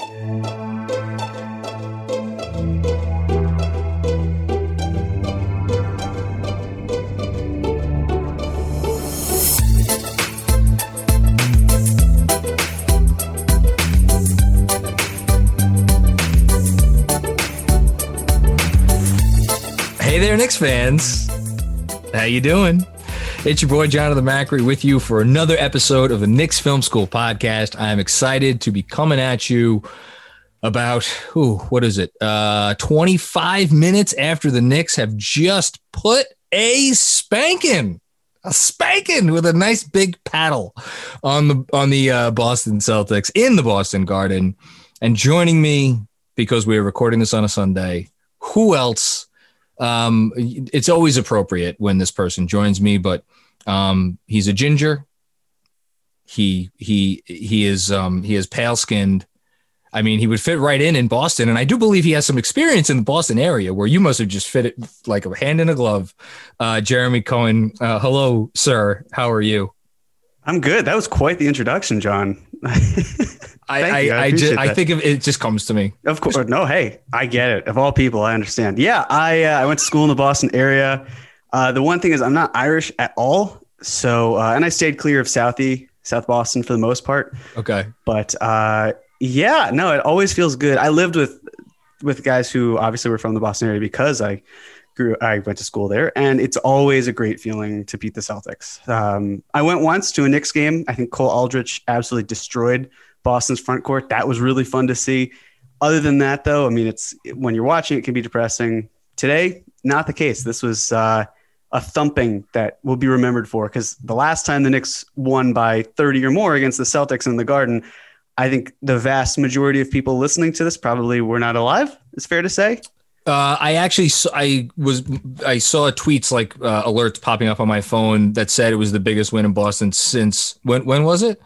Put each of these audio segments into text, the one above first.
Hey there, Knicks fans. How you doing? It's your boy Jonathan Macri with you for another episode of the Knicks Film School podcast. I'm excited to be coming at you about ooh, what is it? Uh 25 minutes after the Knicks have just put a spanking a spanking with a nice big paddle on the on the uh, Boston Celtics in the Boston Garden. And joining me because we are recording this on a Sunday, who else um, it's always appropriate when this person joins me, but um, he's a ginger. He he he is um, he is pale skinned. I mean, he would fit right in in Boston, and I do believe he has some experience in the Boston area where you must have just fit it like a hand in a glove. Uh, Jeremy Cohen, uh, hello, sir. How are you? I'm good. That was quite the introduction, John. I I, I, I, just, I, think of, it just comes to me. Of course. No, hey, I get it. Of all people, I understand. Yeah, I uh, I went to school in the Boston area. Uh, the one thing is, I'm not Irish at all. So, uh, and I stayed clear of Southie, South Boston for the most part. Okay. But uh, yeah, no, it always feels good. I lived with with guys who obviously were from the Boston area because I grew, I went to school there, and it's always a great feeling to beat the Celtics. Um, I went once to a Knicks game. I think Cole Aldrich absolutely destroyed Boston's front court. That was really fun to see. Other than that, though, I mean, it's when you're watching, it can be depressing. Today, not the case. This was uh, a thumping that will be remembered for because the last time the Knicks won by 30 or more against the Celtics in the Garden, I think the vast majority of people listening to this probably were not alive. It's fair to say. Uh, I actually saw, I was I saw tweets like uh, alerts popping up on my phone that said it was the biggest win in Boston since when when was it?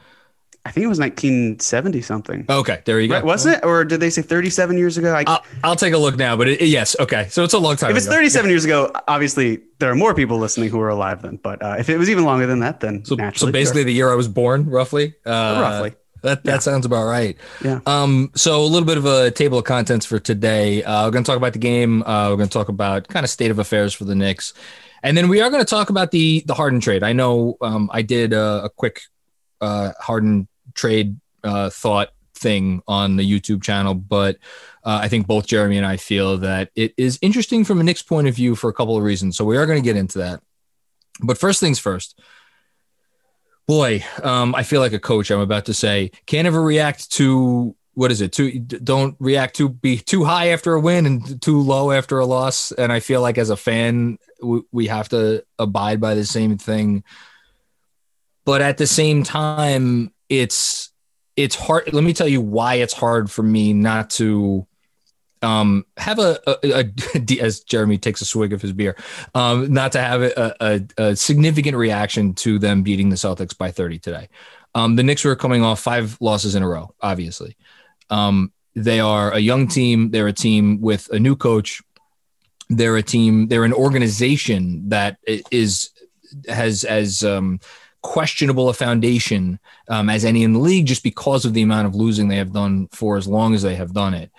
I think it was 1970 something. Okay, there you go. Right, wasn't it? Or did they say 37 years ago? I, will I'll take a look now, but it, yes, okay. So it's a long time. If it's 37 years ago, obviously there are more people listening who are alive then. But uh, if it was even longer than that, then so, naturally. So basically, sure. the year I was born, roughly. Uh, roughly. That that yeah. sounds about right. Yeah. Um. So a little bit of a table of contents for today. Uh, we're going to talk about the game. Uh, we're going to talk about kind of state of affairs for the Knicks, and then we are going to talk about the the Harden trade. I know um, I did a, a quick uh, Harden trade uh, thought thing on the YouTube channel, but uh, I think both Jeremy and I feel that it is interesting from a Knicks point of view for a couple of reasons. So we are going to get into that. But first things first. Boy, um, I feel like a coach. I'm about to say, can't ever react to what is it? Too don't react to be too high after a win and too low after a loss. And I feel like as a fan, we, we have to abide by the same thing but at the same time, it's it's hard. Let me tell you why it's hard for me not to um, have a, a, a, as Jeremy takes a swig of his beer, um, not to have a, a, significant reaction to them beating the Celtics by 30 today. Um, the Knicks were coming off five losses in a row, obviously. Um, they are a young team. They're a team with a new coach. They're a team. They're an organization that is has as um, questionable a foundation um, as any in the league, just because of the amount of losing they have done for as long as they have done it.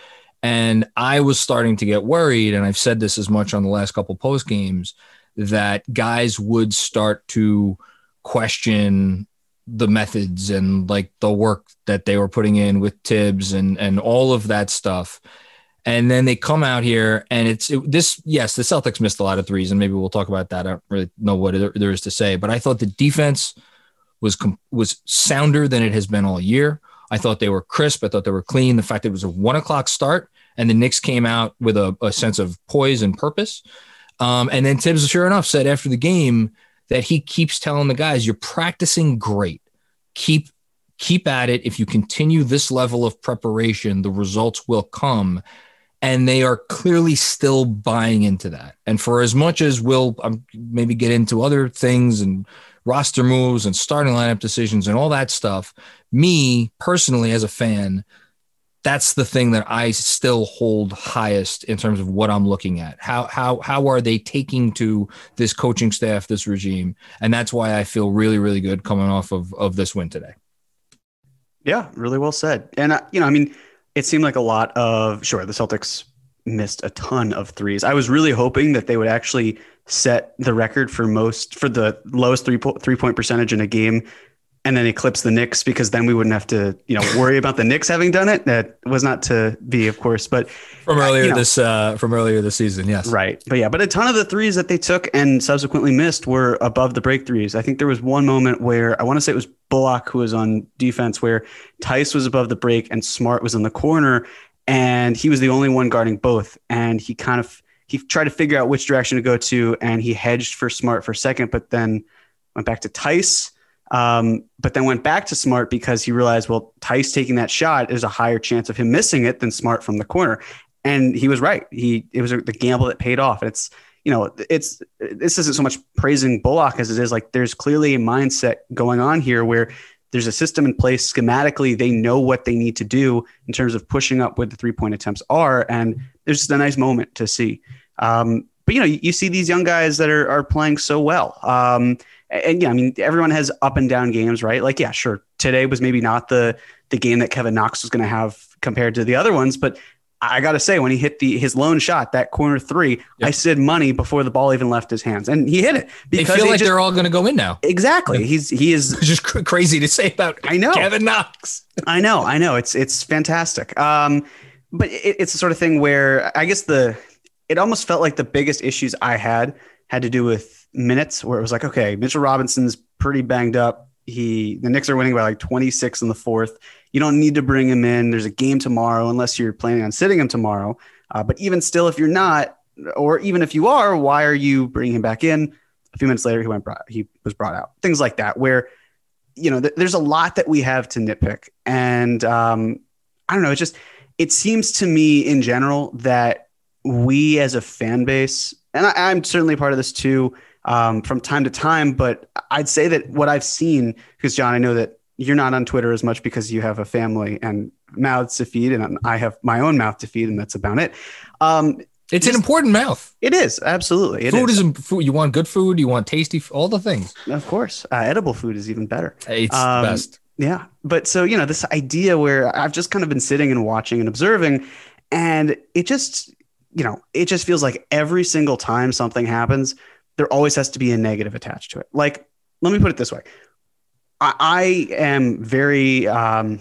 And I was starting to get worried, and I've said this as much on the last couple post games that guys would start to question the methods and like the work that they were putting in with Thibs and and all of that stuff. And then they come out here and it's it, this. Yes, the Celtics missed a lot of threes, and maybe we'll talk about that. I don't really know what there is to say, but I thought the defense was was sounder than it has been all year. I thought they were crisp. I thought they were clean. The fact that it was a one o'clock start and the Knicks came out with a, a sense of poise and purpose. Um, and then Thibs, sure enough, said after the game that he keeps telling the guys, "You're practicing great. Keep keep at it. If you continue this level of preparation, the results will come." And they are clearly still buying into that. And for as much as we'll um, maybe get into other things and roster moves and starting lineup decisions and all that stuff, me personally as a fan, that's the thing that I still hold highest in terms of what I'm looking at. How how how are they taking to this coaching staff, this regime, and that's why I feel really really good coming off of of this win today. Yeah, really well said. And uh, you know, I mean, it seemed like a lot of sure the Celtics missed a ton of threes. I was really hoping that they would actually set the record for most for the lowest three po- three point percentage in a game and then eclipse the Knicks because then we wouldn't have to, you know, worry about the Knicks having done it. That was not to be, of course, but from earlier you know, this uh, from earlier this season, yes, right. But yeah, but a ton of the threes that they took and subsequently missed were above the break threes. I think there was one moment where I want to say it was Bullock who was on defense where Theis was above the break and Smart was in the corner, and he was the only one guarding both, and he kind of he tried to figure out which direction to go to, and he hedged for Smart for a second, but then went back to Theis um, but then went back to Smart because he realized, well, Theis taking that shot is a higher chance of him missing it than Smart from the corner. And he was right. He it was the gamble that paid off. It's you know it's this isn't so much praising Bullock as it is like there's clearly a mindset going on here where there's a system in place schematically. They know what they need to do in terms of pushing up what the three point attempts are, and there's just a nice moment to see. Um, but you know, you, you, see these young guys that are are playing so well. Um, and yeah, I mean, everyone has up and down games, right? Like, yeah, sure. Today was maybe not the the game that Kevin Knox was going to have compared to the other ones, but I got to say, when he hit the his lone shot, that corner three, yep. I said money before the ball even left his hands, and he hit it. Because they feel like just, they're all going to go in now. Exactly. Yep. He's he is just cr- crazy to say about. I know Kevin Knox. I know. I know. It's it's fantastic. Um, but it, it's the sort of thing where I guess the it almost felt like the biggest issues I had had to do with minutes where it was like, okay, Mitchell Robinson's pretty banged up. He the Knicks are winning by like 26 in the fourth. You don't need to bring him in. There's a game tomorrow unless you're planning on sitting him tomorrow. Uh, but even still, if you're not, or even if you are, why are you bringing him back in? A few minutes later, he went brought, he was brought out. Things like that, where you know th- there's a lot that we have to nitpick, and um, I don't know. It just it seems to me in general that we as a fan base, and I, I'm certainly part of this too um, from time to time. But I'd say that what I've seen, because John, I know that you're not on Twitter as much because you have a family and mouths to feed, and I have my own mouth to feed, and that's about it. Um, it's just, an important mouth. It is absolutely. It food is. is food. You want good food. You want tasty. All the things. Of course, uh, edible food is even better. It's um, best. Yeah, but so you know this idea where I've just kind of been sitting and watching and observing, and it just you know it just feels like every single time something happens, there always has to be a negative attached to it. Like, let me put it this way I, I am very um,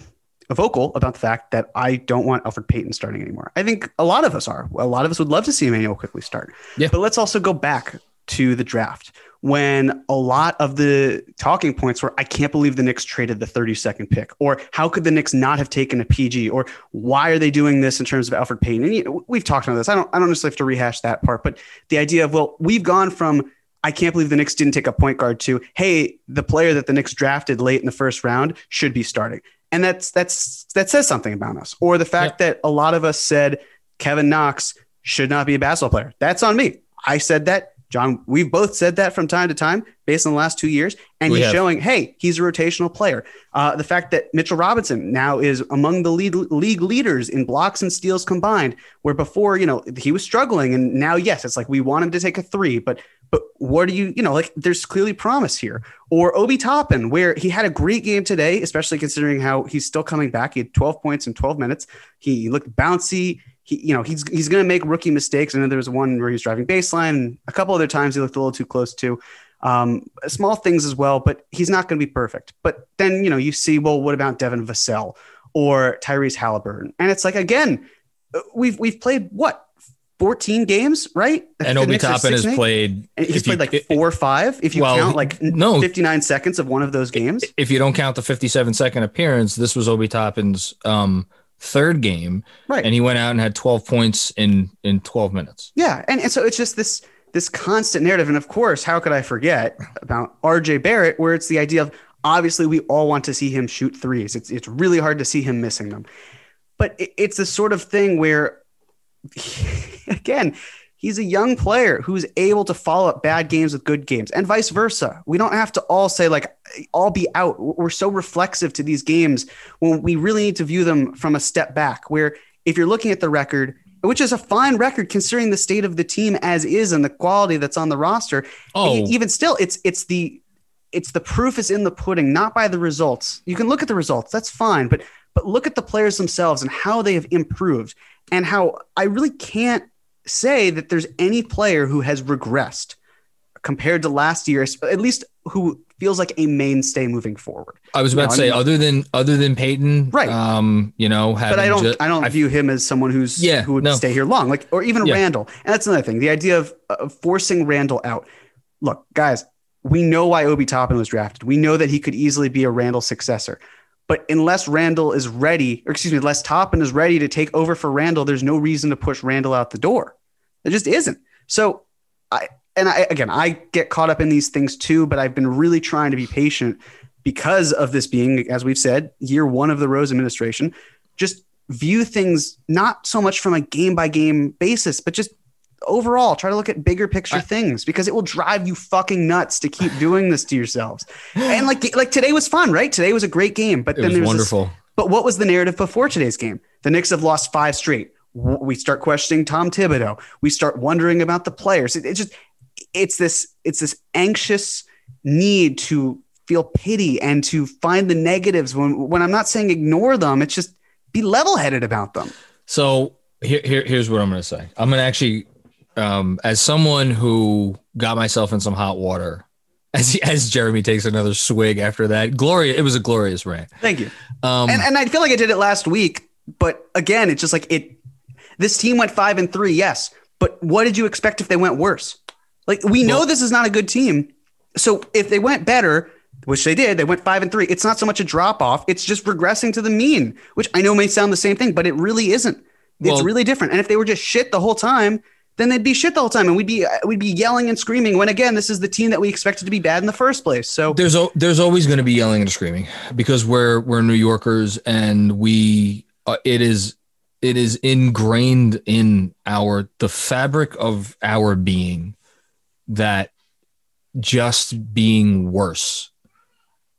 vocal about the fact that I don't want Elfrid Payton starting anymore. I think a lot of us are. A lot of us would love to see Immanuel Quickley start. Yeah. But let's also go back to the draft when a lot of the talking points were, I can't believe the Knicks traded the 32nd pick, or how could the Knicks not have taken a PG, or why are they doing this in terms of Elfrid Payton? And you know, we've talked about this. I don't, I don't necessarily have to rehash that part, but the idea of, well, we've gone from I can't believe the Knicks didn't take a point guard to, hey, the player that the Knicks drafted late in the first round should be starting. And that's that's that says something about us. Or the fact that a lot of us said Kevin Knox should not be a basketball player. That's on me. I said that. John, we've both said that from time to time based on the last two years. And We he's have. showing, hey, he's a rotational player. Uh, the fact that Mitchell Robinson now is among the lead, league leaders in blocks and steals combined, where before, you know, he was struggling. And now, yes, it's like we want him to take a three, but but what do you, you know, like there's clearly promise here. Or Obi Toppin, where he had a great game today, especially considering how he's still coming back. He had 12 points in 12 minutes. He looked bouncy. He, you know, he's he's going to make rookie mistakes. I know there was one where he was driving baseline. A couple other times he looked a little too close to. Um, small things as well, but he's not going to be perfect. But then you know you see, well, what about Devin Vassell or Tyrese Halliburton? And it's like again, uh, we've we've played what 14 games, right? And Obi Toppin has eight? played. And he's if you- played like four or five. If you Well, count like no. 59 seconds of one of those games. If you don't count the 57 second appearance, this was Obi Toppin's um, third game, Right. and he went out and had 12 points in in 12 minutes. Yeah, and, and so it's just this this constant narrative, and of course, how could I forget about R.J. Barrett, where it's the idea of obviously we all want to see him shoot threes. It's it's really hard to see him missing them, but it, it's the sort of thing where, again, he's a young player who's able to follow up bad games with good games, and vice versa. We don't have to all say like all be out. We're so reflexive to these games when we really need to view them from a step back. Where if you're looking at the record which is a fine record considering the state of the team as is and the quality that's on the roster. Oh. Even still, it's it's the it's the proof is in the pudding, not by the results. You can look at the results, that's fine, but but look at the players themselves and how they have improved and how I really can't say that there's any player who has regressed compared to last year, at least who feels like a mainstay moving forward. I was about No, to I say, mean- other than other than Payton, Right. Um, you know, but I don't I don't view him as someone who's Yeah, who would no. stay here long, like or even Yeah. Randle. And that's another thing. The idea of, of forcing Randle out. Look, guys, we know why Obi Toppin was drafted. We know that he could easily be a Randle successor. But unless Randle is ready, or excuse me, unless Toppin is ready to take over for Randle, there's no reason to push Randle out the door. There just isn't. So I and I again I get caught up in these things too, but I've been really trying to be patient because of this being, as we've said, year one of the Rose administration. Just view things not so much from a game by game basis, but just overall try to look at bigger picture things because it will drive you fucking nuts to keep doing this to yourselves. And like like today was fun, right? Today was a great game, but it then was there's wonderful. but what was the narrative before today's game? The Knicks have lost five straight. We start questioning Tom Thibodeau. We start wondering about the players. It, it's just, it's this, it's this anxious need to feel pity and to find the negatives. When when I'm not saying ignore them, it's just be level headed about them. So here, here here's what I'm going to say. I'm going to actually, um, as someone who got myself in some hot water, as as Jeremy takes another swig after that, Gloria, it was a glorious rant. Thank you. Um, and and I feel like I did it last week, but again, it's just like it. This team went five and three, yes, but what did you expect if they went worse? Like we know Well- this is not a good team, so if they went better, which they did, they went five and three. It's not so much a drop off; it's just regressing to the mean, which I know may sound the same thing, but it really isn't. It's Well- really different. And if they were just shit the whole time, then they'd be shit the whole time, and we'd be we'd be yelling and screaming. When again, this is the team that we expected to be bad in the first place. So there's o- there's always going to be yelling and screaming because we're we're New Yorkers and we uh, it is it is ingrained in our the fabric of our being that just being worse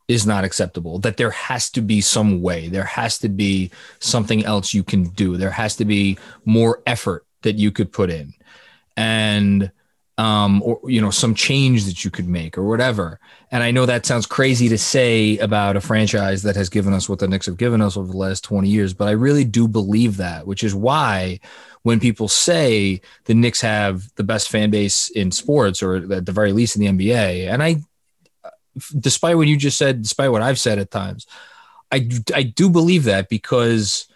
is not acceptable that there has to be some way there has to be something else you can do there has to be more effort that you could put in and um or you know some change that you could make or whatever. And i know that sounds crazy to say about a franchise that has given us what the Knicks have given us over the last 20 years but i really do believe that which is why when people say the Knicks have the best fan base in sports or at the very least in the NBA and I despite what you just said despite what I've said at times I I do believe that because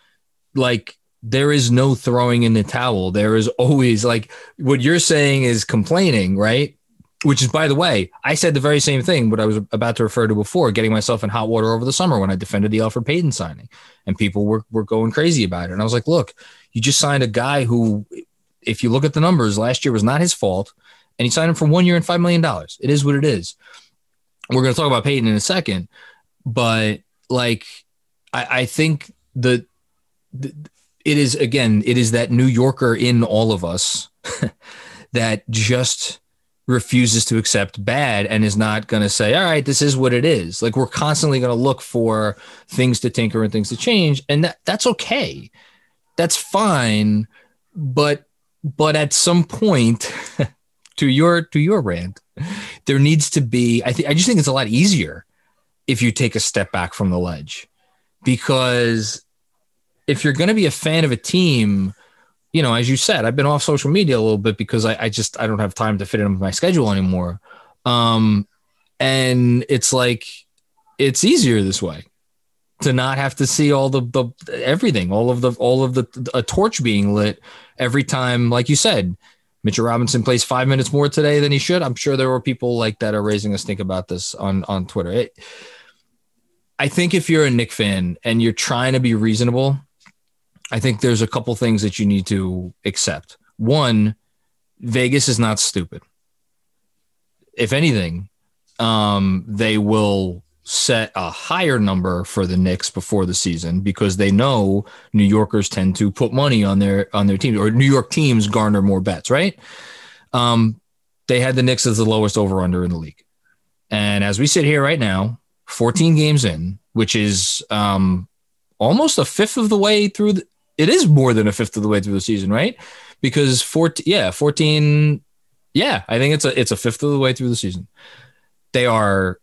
like there is no throwing in the towel. There is always like what you're saying is complaining, right? Which is, by the way, I said the very same thing, what I was about to refer to before, getting myself in hot water over the summer when I defended the Elfrid Payton signing, and people were were going crazy about it. And I was like, look, you just signed a guy who, if you look at the numbers, last year was not his fault, and he signed him for one year and $5 million. It is what it is. We're going to talk about Payton in a second, but like, I, I think the, the, it is again, it is that New Yorker in all of us that just refuses to accept bad and is not going to say, all right, this is what it is. Like we're constantly going to look for things to tinker and things to change. And that, that's okay. That's fine. But, but at some point to your, to your rant, there needs to be, I think, I just think it's a lot easier if you take a step back from the ledge because if you're going to be a fan of a team, you know, as you said, I've been off social media a little bit because I, I just I don't have time to fit it into my schedule anymore. Um, and it's like it's easier this way to not have to see all the, the everything, all of the all of the a torch being lit every time, like you said. Mitchell Robinson plays five minutes more today than he should. I'm sure there were people like that are raising a stink about this on on Twitter. It, I think if you're a Knick fan and you're trying to be reasonable, I think there's a couple things that you need to accept. One, Vegas is not stupid. If anything, um, they will set a higher number for the Knicks before the season because they know New Yorkers tend to put money on their on their team or New York teams garner more bets, right? Um, they had the Knicks as the lowest over under in the league. And as we sit here right now, 14 games in, which is um, almost a fifth of the way through the, it is more than a fifth of the way through the season, right? Because 14, yeah, 14, yeah, I think it's a it's a fifth of the way through the season. They are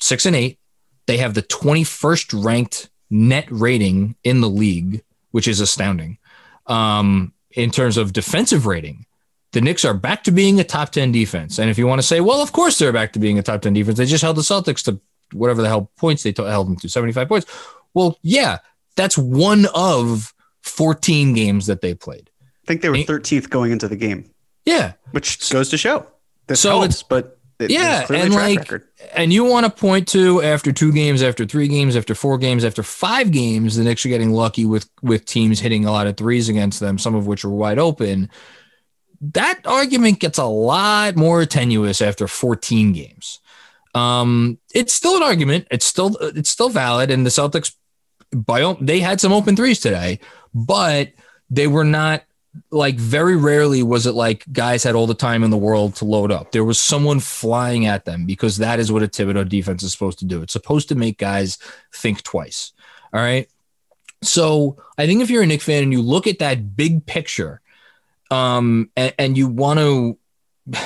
six and eight. They have the 21st ranked net rating in the league, which is astounding. Um, in terms of defensive rating, the Knicks are back to being a top 10 defense. And if you want to say, well, of course they're back to being a top 10 defense, they just held the Celtics to whatever the hell points they held them to 75 points. Well, yeah, that's one of 14 games that they played. I think they were 13th going into the game. Yeah. Which goes to show. This so helps, it's, but it, yeah, and like, record. and you want to point to after two games, after three games, after four games, after five games, the Knicks are getting lucky with with teams hitting a lot of threes against them, some of which are wide open. That argument gets a lot more tenuous after 14 games. Um, it's still an argument. It's still it's still valid, and the Celtics by they had some open threes today, but they were not like very rarely was it like guys had all the time in the world to load up. There was someone flying at them because that is what a Thibodeau defense is supposed to do. It's supposed to make guys think twice. All right. So I think if you're a Knick fan and you look at that big picture, um, and, and you want to,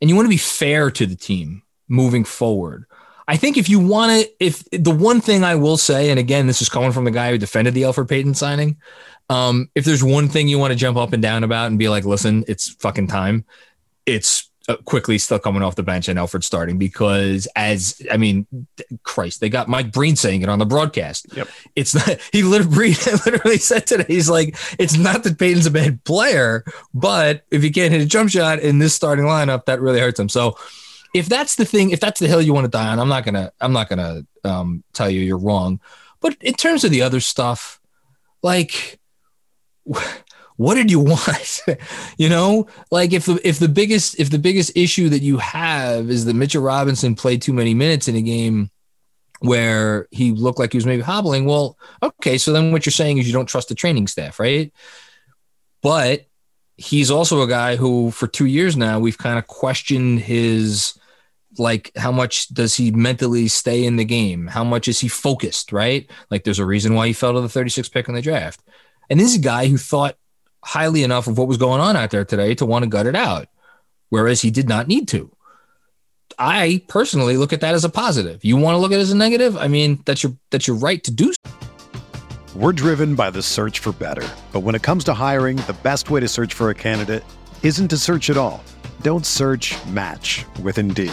and you want to be fair to the team moving forward, I think if you want to, if the one thing I will say, and again, this is coming from the guy who defended the Elfrid Payton signing. Um, if there's one thing you want to jump up and down about and be like, listen, it's fucking time, it's Quickley still coming off the bench and Elfrid starting because as I mean, Christ, they got Mike Breen saying it on the broadcast. Yep. It's not he literally literally said today, he's like, it's not that Payton's a bad player, but if you can't hit a jump shot in this starting lineup, that really hurts him. So if that's the thing, if that's the hill you want to die on, I'm not gonna I'm not gonna um, tell you you're wrong. But in terms of the other stuff, like what did you want? you know, like if the if the biggest if the biggest issue that you have is that Mitchell Robinson played too many minutes in a game where he looked like he was maybe hobbling, well, okay, so then what you're saying is you don't trust the training staff, right? But he's also a guy who for 2 years now we've kind of questioned his like how much does he mentally stay in the game? How much is he focused, right? Like there's a reason why he fell to the 36th pick in the draft. And this is a guy who thought highly enough of what was going on out there today to want to gut it out, whereas he did not need to. I personally look at that as a positive. You want to look at it as a negative? I mean, that's your that's your right to do. So. We're driven by the search for better. But when it comes to hiring, the best way to search for a candidate isn't to search at all. Don't search, match with Indeed.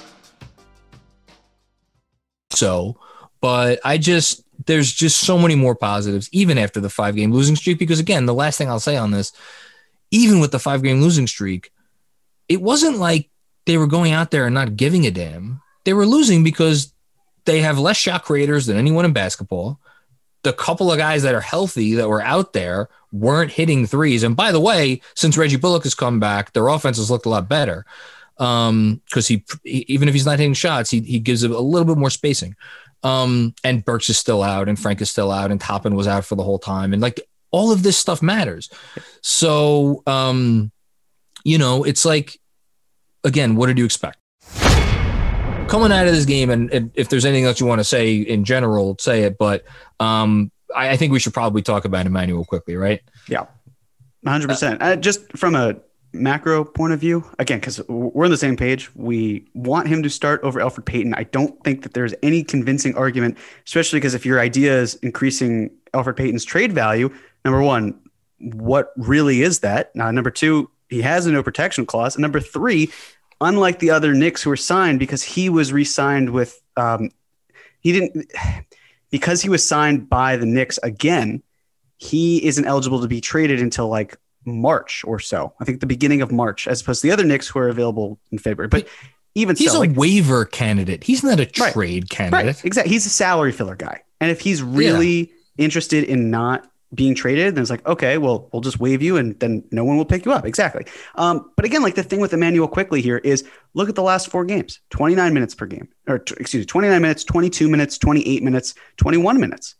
So, but I just, there's just so many more positives, even after the five game losing streak. Because again, the last thing I'll say on this, even with the five game losing streak, it wasn't like they were going out there and not giving a damn. They were losing because they have less shot creators than anyone in basketball. The couple of guys that are healthy that were out there weren't hitting threes. And by the way, since Reggie Bullock has come back, their offense has looked a lot better. Um, because he even if he's not hitting shots, he he gives a little bit more spacing. Um, and Burks is still out, and Frank is still out, and Toppin was out for the whole time, and like all of this stuff matters. So, um, you know, it's like again, what did you expect? Coming out of this game, and, and if there's anything else you want to say in general, say it. But um, I, I, think we should probably talk about Immanuel Quickley, right? Yeah, 100. Uh, percent Just from a macro point of view, again, because we're on the same page, we want him to start over Elfrid Payton. I don't think that there's any convincing argument, especially because if your idea is increasing Elfrid Payton's trade value, number one, what really is that? Now, number two, he has a no protection clause. And number three, unlike the other Knicks who were signed, because he was re-signed with, um, he didn't, because he was signed by the Knicks again. He isn't eligible to be traded until like March or so. I think the beginning of March, as opposed to the other Knicks who are available in February. But even he's so, a like, waiver candidate. He's not a trade right, candidate. Right, exactly. He's a salary filler guy. And if he's really yeah. interested in not being traded, then it's like, okay, well, we'll just waive you and then no one will pick you up. Exactly. Um, but again, like the thing with Immanuel Quickley here is look at the last four games 29 minutes per game, or t- excuse me, 29 minutes, 22 minutes, 28 minutes, 21 minutes.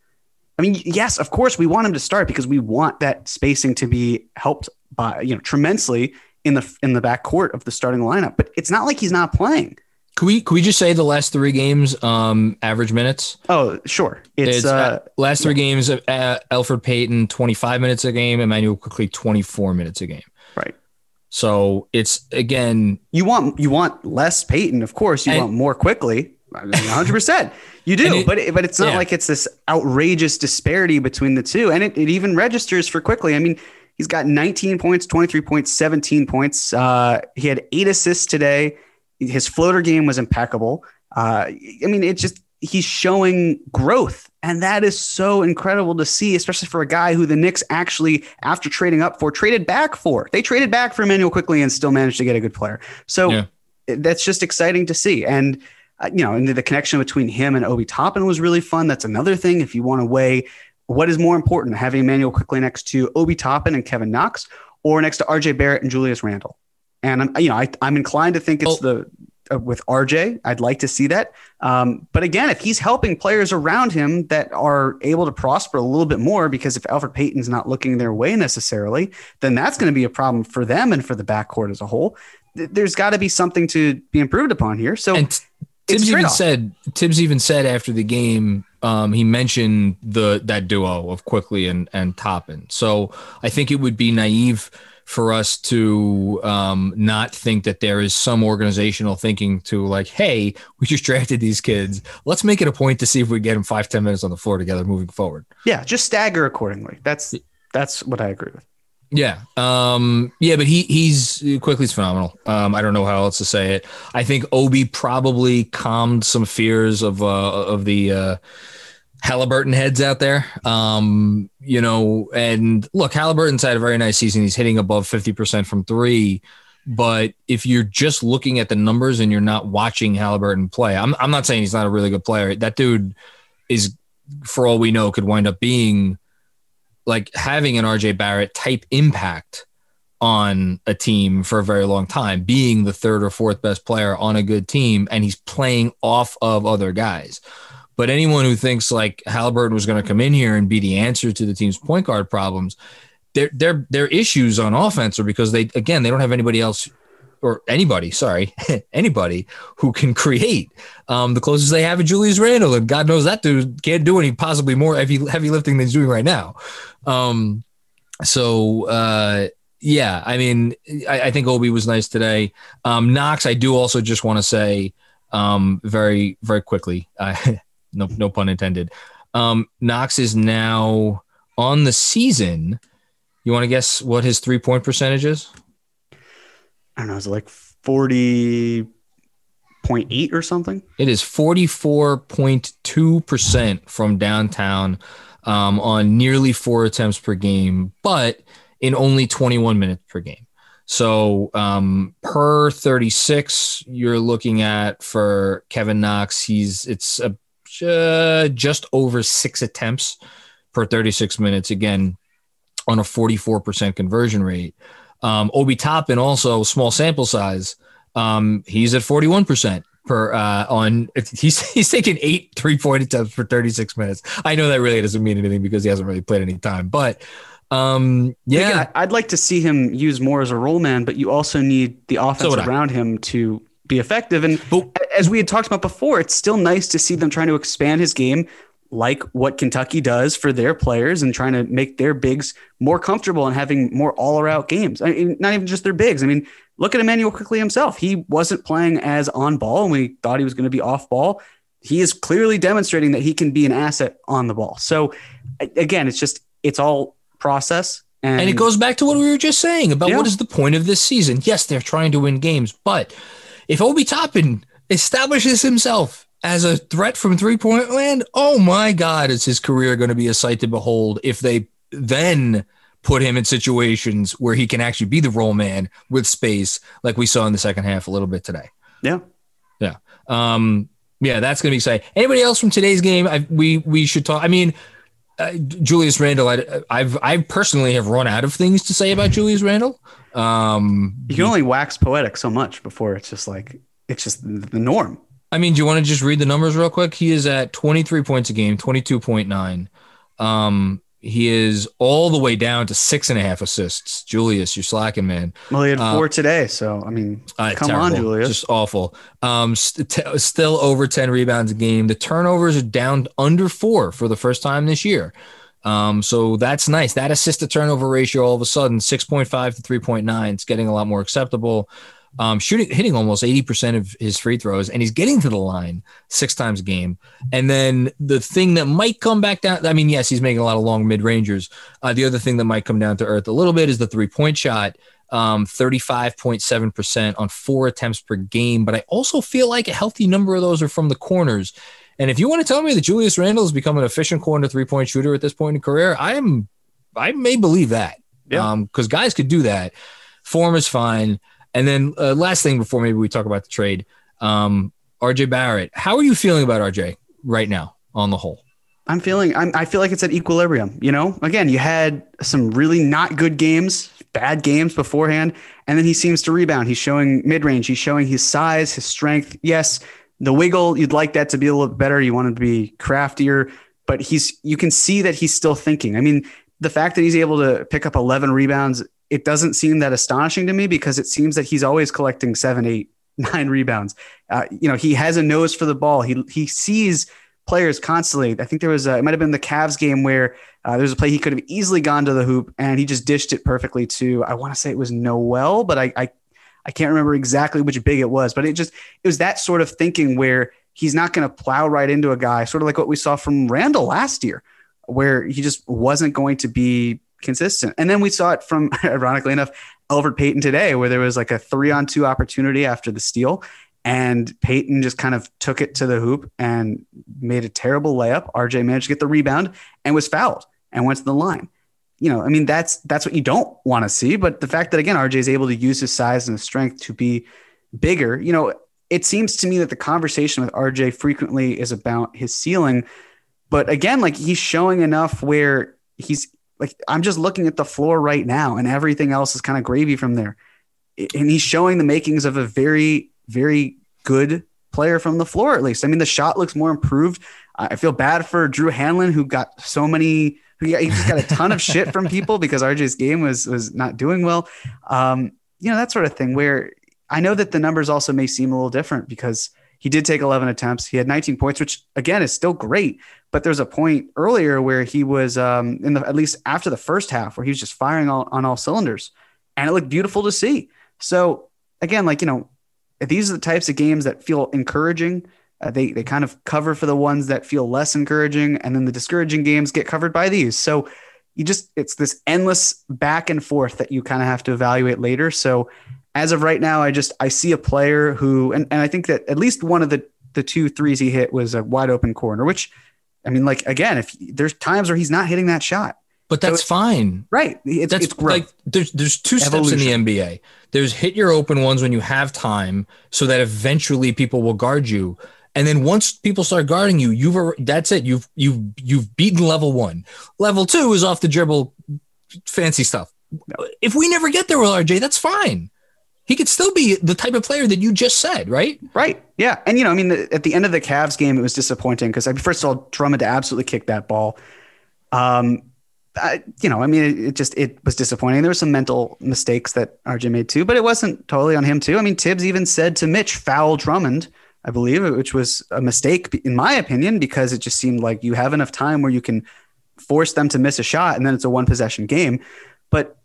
I mean, yes, of course, we want him to start because we want that spacing to be helped by, you know, tremendously in the in the back court of the starting lineup. But it's not like he's not playing. Can we can we just say the last three games um, average minutes? Oh, sure. It's, it's uh, uh, last three yeah. games. Uh, Elfrid Payton twenty five minutes a game. Immanuel Quickley twenty four minutes a game. Right. So it's again. You want you want less Payton, of course. You and, want more Quickley. Hundred percent. You do, it, but it, but it's not yeah. like it's this outrageous disparity between the two, and it, it even registers for Quickley. I mean, he's got 19 points, 23 points, 17 points. Uh, he had eight assists today. His floater game was impeccable. Uh, I mean, it's just he's showing growth, and that is so incredible to see, especially for a guy who the Knicks actually, after trading up for, traded back for. They traded back for Immanuel Quickley and still managed to get a good player. So yeah. that's just exciting to see. And you know, and the connection between him and Obi Toppin was really fun. That's another thing. If you want to weigh what is more important, having Immanuel Quickley next to Obi Toppin and Kevin Knox, or next to RJ Barrett and Julius Randle. And I'm, you know, I, am inclined to think it's oh. the uh, with RJ. I'd like to see that. Um, but again, if he's helping players around him that are able to prosper a little bit more, because if Elfrid Payton's not looking their way necessarily, then that's going to be a problem for them and for the backcourt as a whole. There's got to be something to be improved upon here. So. And- Thibs even said Thibs even said after the game, um, he mentioned the that duo of Quickley and and Toppin. So I think it would be naive for us to um, not think that there is some organizational thinking to like, hey, we just drafted these kids. Let's make it a point to see if we get them five, 10 minutes on the floor together moving forward. Yeah, just stagger accordingly. That's that's what I agree with. Yeah. Um, yeah, but he he's Quickley's phenomenal. Um, I don't know how else to say it. I think Obi probably calmed some fears of uh, of the uh, Halliburton heads out there. Um, you know, and look, Halliburton's had a very nice season. He's hitting above 50% from three. But if you're just looking at the numbers and you're not watching Halliburton play, I'm, I'm not saying he's not a really good player. That dude is, for all we know, could wind up being like having an RJ Barrett type impact on a team for a very long time, being the third or fourth best player on a good team, and he's playing off of other guys. But anyone who thinks like Halliburton was going to come in here and be the answer to the team's point guard problems, their their their issues on offense are because they again they don't have anybody else or anybody, sorry, anybody who can create. Um, the closest they have is Julius Randle, and God knows that dude can't do any possibly more heavy heavy lifting than he's doing right now. Um, so uh, yeah, I mean, I, I, think Obi was nice today. Um, Knox, I do also just want to say um, very very quickly, uh, no no pun intended. Um, Knox is now on the season. You want to guess what his three point percentage is? I don't know, is it like 40.8 or something? It is 44.2% from downtown um, on nearly four attempts per game, but in only 21 minutes per game. So um, per 36, you're looking at for Kevin Knox, he's it's a, uh, just over six attempts per 36 minutes. Again, on a 44% conversion rate. Um, Obi Toppin also small sample size. Um, he's at 41% per uh, on he's he's taken eight three point attempts for 36 minutes. I know that really doesn't mean anything because he hasn't really played any time, but um, yeah, Again, I'd like to see him use more as a roll man, but you also need the offense so around him to be effective. And but, as we had talked about before, it's still nice to see them trying to expand his game like what Kentucky does for their players and trying to make their bigs more comfortable and having more all around games. I mean, not even just their bigs. I mean, look at Immanuel Quickley himself. He wasn't playing as on ball and we thought he was going to be off ball. He is clearly demonstrating that he can be an asset on the ball. So again, it's just, it's all process. And, and it goes back to what we were just saying about yeah. what is the point of this season. Yes, they're trying to win games, but if Obi Toppin establishes himself as a threat from three point land, oh my God, is his career going to be a sight to behold if they then put him in situations where he can actually be the roll man with space, like we saw in the second half a little bit today. Yeah. Yeah. Um, yeah, that's going to be exciting. Anybody else from today's game? I, we we should talk. I mean, uh, Julius Randle. I, have I personally have run out of things to say about Julius Randle. Um, you can only wax poetic so much before it's just like it's just the norm. I mean, do you want to just read the numbers real quick? He is at 23 points a game, 22.9. Um, he is all the way down to six and a half assists. Julius, you're slacking, man. Well, he had four uh, today, so I mean, uh, come terrible. on, Julius. Just awful. Um, st- t- still over 10 rebounds a game. The turnovers are down under four for the first time this year. Um, so that's nice. That assist to turnover ratio all of a sudden 6.5 to 3.9. It's getting a lot more acceptable um, shooting, hitting almost 80% of his free throws, and he's getting to the line six times a game. And then the thing that might come back down, I mean, yes, he's making a lot of long mid rangers. Uh, the other thing that might come down to earth a little bit is the three point shot. Um, 35.7% on four attempts per game. But I also feel like a healthy number of those are from the corners. And if you want to tell me that Julius Randle has become an efficient corner three point shooter at this point in career, I am, I may believe that. Yeah. Because um, guys could do that. Form is fine. And then uh, last thing before maybe we talk about the trade, um, RJ Barrett. How are you feeling about RJ right now on the whole? I'm feeling I'm, I feel like it's at equilibrium. You know, again, you had some really not good games, bad games beforehand, and then he seems to rebound. He's showing mid range. He's showing his size, his strength. Yes, the wiggle. You'd like that to be a little better. You want him to be craftier, but he's you can see that he's still thinking. I mean, the fact that he's able to pick up 11 rebounds it doesn't seem that astonishing to me because it seems that he's always collecting seven, eight, nine rebounds. Uh, you know, he has a nose for the ball. He he sees players constantly. I think there was a, it might have been the Cavs game where uh, there's a play he could have easily gone to the hoop and he just dished it perfectly to I want to say it was Noel, but I, I I can't remember exactly which big it was, but it just it was that sort of thinking where he's not going to plow right into a guy, sort of like what we saw from Randle last year, where he just wasn't going to be consistent. And then we saw it from, ironically enough, Elfrid Payton today, where there was like a three on two opportunity after the steal. And Payton just kind of took it to the hoop and made a terrible layup. RJ managed to get the rebound and was fouled and went to the line. You know, I mean, that's that's what you don't want to see. But the fact that again, RJ is able to use his size and his strength to be bigger, you know, it seems to me that the conversation with RJ frequently is about his ceiling. But again, like he's showing enough where he's like I'm just looking at the floor right now, and everything else is kind of gravy from there. And he's showing the makings of a very, very good player from the floor, at least. I mean, the shot looks more improved. I feel bad for Drew Hanlon, who got so many. He just got a ton of shit from people because RJ's game was was not doing well. Um, you know that sort of thing. Where I know that the numbers also may seem a little different because he did take 11 attempts. He had 19 points, which again is still great. But there's a point earlier where he was um, in the at least after the first half where he was just firing all, on all cylinders, and it looked beautiful to see. So again, like you know, these are the types of games that feel encouraging. Uh, they they kind of cover for the ones that feel less encouraging, and then the discouraging games get covered by these. So you just it's this endless back and forth that you kind of have to evaluate later. So as of right now, I just I see a player who and, and I think that at least one of the the two threes he hit was a wide open corner, which I mean, like again, if there's times where he's not hitting that shot. But that's so fine. Right. It's, that's it's like there's there's two Evolution. steps in the NBA. There's hit your open ones when you have time so that eventually people will guard you. And then once people start guarding you, you've that's it. You've you've you've beaten level one. Level two is off the dribble, fancy stuff. No. If we never get there with RJ, that's fine. He could still be the type of player that you just said, right? Right. Yeah. And you know, I mean, at the end of the Cavs game, it was disappointing because I first of all, Drummond absolutely kicked that ball. Um, I, you know, I mean, it, it, just it was disappointing. There were some mental mistakes that RJ made too, but it wasn't totally on him too. I mean, Thibs even said to Mitch, "Foul Drummond." I believe, which was a mistake in my opinion, because it just seemed like you have enough time where you can force them to miss a shot and then it's a one possession game. But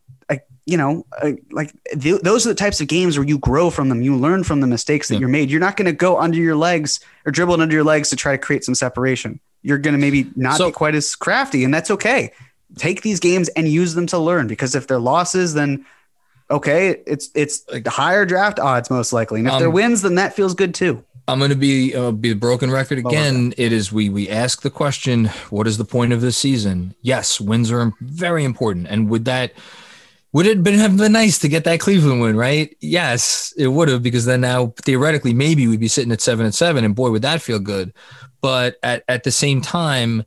you know, I, like th- those are the types of games where you grow from them. You learn from the mistakes that yeah. you're made. You're not going to go under your legs or dribble under your legs to try to create some separation. You're going to maybe not so, be quite as crafty, and that's okay. Take these games and use them to learn because if they're losses, then okay, it's it's like higher draft odds most likely, and if um, they're wins, then that feels good too. I'm going to be uh, be the broken record again. It is we we ask the question, what is the point of this season? Yes, wins are very important, and would that would it been have been nice to get that Cleveland win, right? Yes, it would have because then now theoretically maybe we'd be sitting at seven and seven, and boy would that feel good. But at at the same time,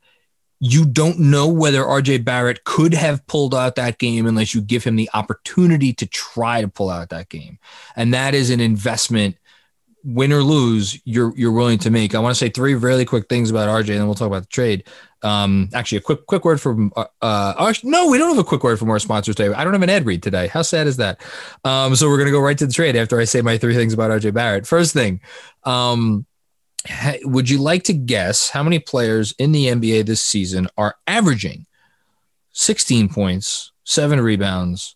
you don't know whether RJ Barrett could have pulled out that game unless you give him the opportunity to try to pull out that game, and that is an investment win or lose, you're you're willing to make. I want to say three really quick things about RJ, and then we'll talk about the trade. Um, actually, a quick quick word from uh, uh no, we don't have a quick word from our sponsors today. I don't have an ad read today. How sad is that? Um, so we're gonna go right to the trade after I say my three things about RJ Barrett. First thing, um, would you like to guess how many players in the NBA this season are averaging 16 points, seven rebounds,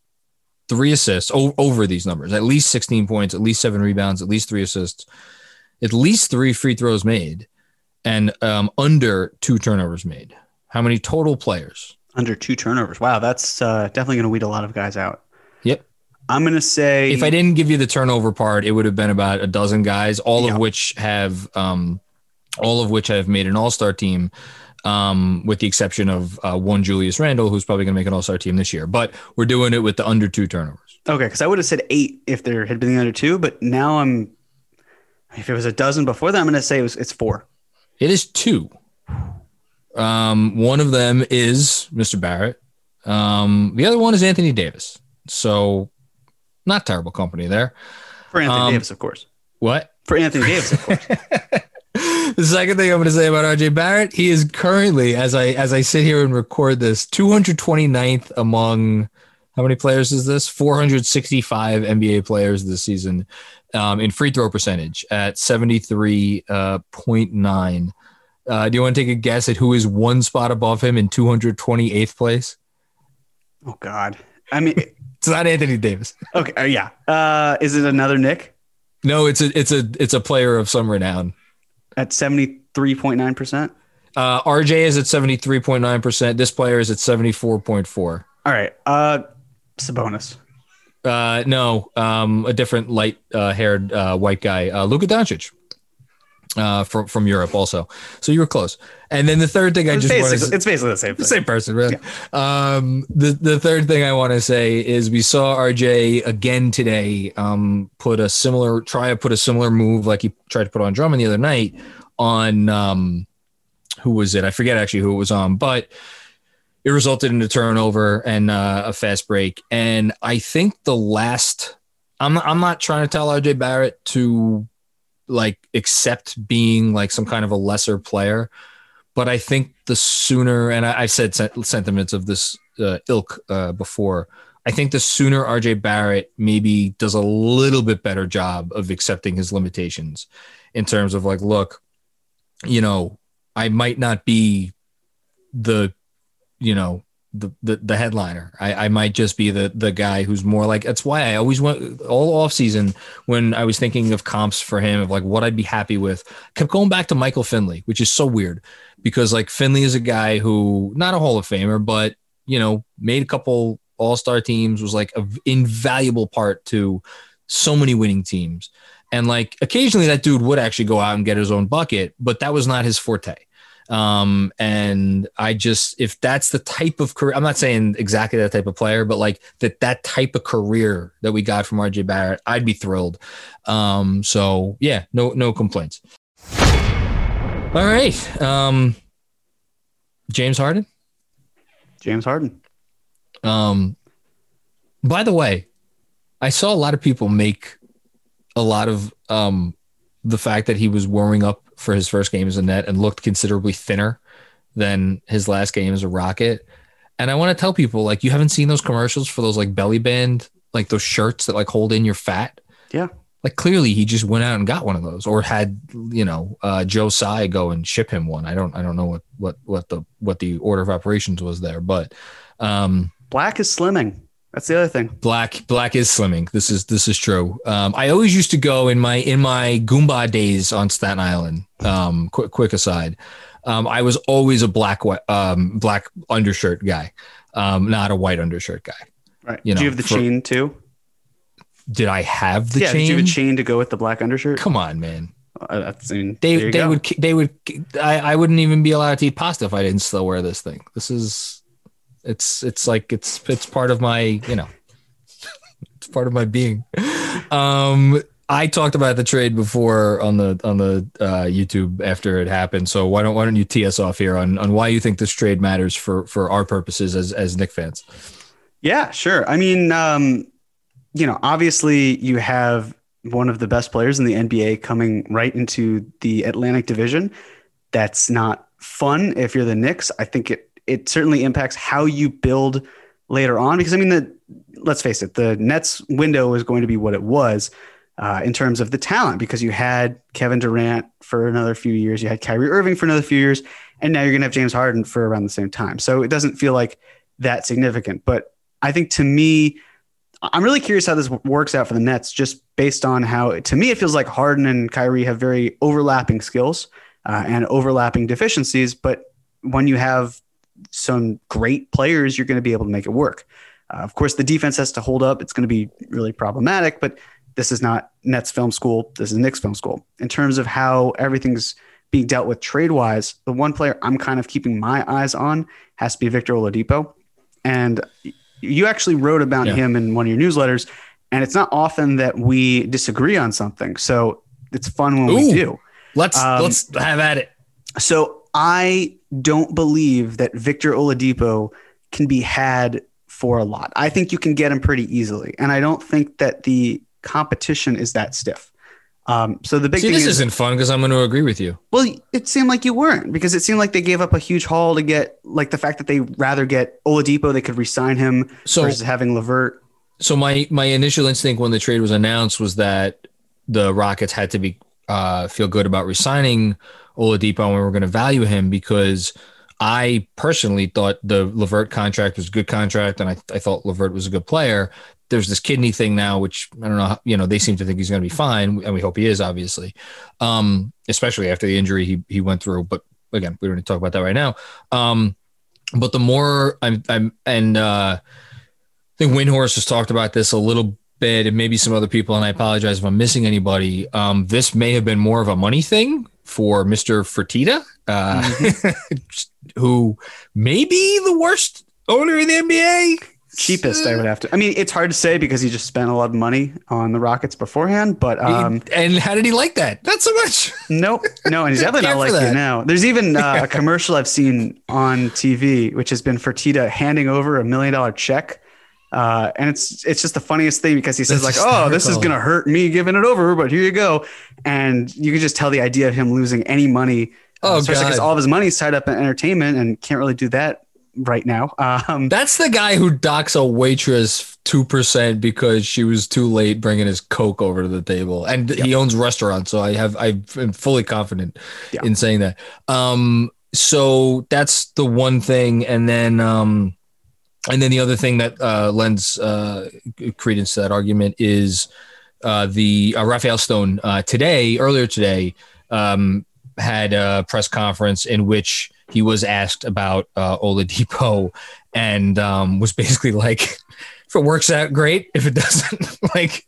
three assists o- over these numbers, at least 16 points, at least seven rebounds, at least three assists, at least three free throws made, and um, under two turnovers made. How many total players? Under two turnovers. Wow, that's uh, definitely going to weed a lot of guys out. Yep. I'm going to say. If I didn't give you the turnover part, it would have been about a dozen guys, all of which have, um, all of which have made an All Star team um, with the exception of uh, one Julius Randle, who's probably going to make an All Star team this year. But we're doing it with the under two turnovers. Okay, because I would have said eight if there had been the under two, but now I'm. If it was a dozen before that, I'm going to say it was, it's four. It is two. Um, one of them is Mr. Barrett. Um, the other one is Anthony Davis. So, not terrible company there. For Anthony um, Davis, of course. What? For Anthony Davis, of course. the second thing I'm going to say about RJ Barrett, he is currently, as I as I sit here and record this, 229th among how many players is this? 465 NBA players this season um, in free throw percentage at 73.9. Uh, uh, do you want to take a guess at who is one spot above him in 228th place? Oh God, I mean, it's not Anthony Davis. Okay, uh, yeah. Uh, is it another Knick? No, it's a it's a it's a player of some renown at 73.9%? Uh, RJ is at 73.9%. This player is at 74.4. All right. Uh, Sabonis. Uh, no, um, a different light uh, haired uh, white guy, uh, Luka Doncic. Uh, from from Europe also, so you were close. And then the third thing I just want to it's basically the same thing. same person, really. Yeah. Um, the the third thing I want to say is we saw RJ again today. Um, put a similar try to put a similar move like he tried to put on Drummond the other night on um, who was it? I forget actually who it was on, but it resulted in a turnover and uh, a fast break. And I think the last, I'm not, I'm not trying to tell RJ Barrett to like accept being like some kind of a lesser player, but I think the sooner, and I, have said sentiments of this uh, ilk uh, before, I think the sooner RJ Barrett maybe does a little bit better job of accepting his limitations in terms of like, look, you know, I might not be the, you know, the, the, headliner. I, I might just be the the guy who's more like that's why I always went all off season when I was thinking of comps for him of like what I'd be happy with. Kept going back to Michael Finley, which is so weird because like Finley is a guy who not a Hall of Famer, but you know, made a couple all star teams, was like an invaluable part to so many winning teams. And like occasionally that dude would actually go out and get his own bucket, but that was not his forte. Um, and I just, if that's the type of career, I'm not saying exactly that type of player, but like that, that type of career that we got from RJ Barrett, I'd be thrilled. Um, so yeah, no, no complaints. All right. Um, James Harden. James Harden. Um, by the way, I saw a lot of people make a lot of um, the fact that he was warming up for his first game as a net and looked considerably thinner than his last game as a Rocket. And I want to tell people like you haven't seen those commercials for those like belly band, like those shirts that like hold in your fat. Yeah. Like clearly he just went out and got one of those or had, you know, uh, Joe Tsai go and ship him one. I don't I don't know what what what the what the order of operations was there, but um Black is slimming. That's the other thing. Black black is slimming. This is this is true. Um, I always used to go in my in my Goomba days on Staten Island. Um, quick quick aside, um, I was always a black um, black undershirt guy, um, not a white undershirt guy. Right. You know, Do you have the for, chain too? Did I have the yeah, chain? Did you have a chain to go with the black undershirt? Come on, man. Uh, that's, I mean, they they go. would they would I, I wouldn't even be allowed to eat pasta if I didn't still wear this thing. This is it's it's like it's it's part of my you know it's part of my being. Um, I talked about the trade before on the on the uh, YouTube after it happened. So why don't why don't you tee us off here on on why you think this trade matters for for our purposes as as Knick fans? Yeah, sure. I mean, um, you know, obviously you have one of the best players in the NBA coming right into the Atlantic Division. That's not fun if you're the Knicks. I think it it certainly impacts how you build later on because I mean the let's face it, the Nets window is going to be what it was uh, in terms of the talent because you had Kevin Durant for another few years, you had Kyrie Irving for another few years, and now you're going to have James Harden for around the same time. So it doesn't feel like that significant. But I think to me, I'm really curious how this works out for the Nets, just based on how to me it feels like Harden and Kyrie have very overlapping skills uh, and overlapping deficiencies. But when you have some great players, you're going to be able to make it work. Uh, of course, the defense has to hold up. It's going to be really problematic, but this is not Nets film school. This is Knicks film school. In terms of how everything's being dealt with trade wise, the one player I'm kind of keeping my eyes on has to be Victor Oladipo. And you actually wrote about yeah. him in one of your newsletters, and it's not often that we disagree on something. So it's fun when Ooh, we do. Let's um, let's have at it. So I don't believe that Victor Oladipo can be had for a lot. I think you can get him pretty easily, and I don't think that the competition is that stiff. Um, so the big See, thing this is, isn't fun because I'm going to agree with you. Well, it seemed like you weren't because it seemed like they gave up a huge haul to get like the fact that they rather get Oladipo, they could resign him so, versus having LeVert. So my my initial instinct when the trade was announced was that the Rockets had to be uh, feel good about resigning Oladipo and we were going to value him because I personally thought the LeVert contract was a good contract and I, I thought LeVert was a good player. There's this kidney thing now, which I don't know, you know, they seem to think he's going to be fine and we hope he is obviously. Um, especially after the injury he, he went through. But again, we don't need to talk about that right now. Um, but the more I'm, I'm and uh, I think Windhorst has talked about this a little bit and maybe some other people, and I apologize if I'm missing anybody. Um, this may have been more of a money thing for Mr. Fertitta, uh, mm-hmm. who may be the worst owner in the NBA. Cheapest, I would have to. I mean, it's hard to say because he just spent a lot of money on the Rockets beforehand. But um, and how did he like that? Not so much. Nope, no, and he's definitely not like it now. There's even uh, a commercial I've seen on TV, which has been Fertitta handing over a million dollar check uh, and it's it's just the funniest thing because he says That's like, "Oh, this is gonna hurt me giving it over, but here you go," and you can just tell the idea of him losing any money, uh, oh, especially because all of his money is tied up in entertainment and can't really do that right now. Um, That's the guy who docks a waitress two percent because she was too late bringing his coke over to the table, and yep. he owns restaurants, so I have I'm fully confident in saying that. Um, so that's the one thing, and then um, and then the other thing that uh, lends uh, credence to that argument is uh, the uh, Rafael Stone uh, today, earlier today, um, had a press conference in which he was asked about uh, Oladipo and um, was basically like, if it works out, great. If it doesn't, like,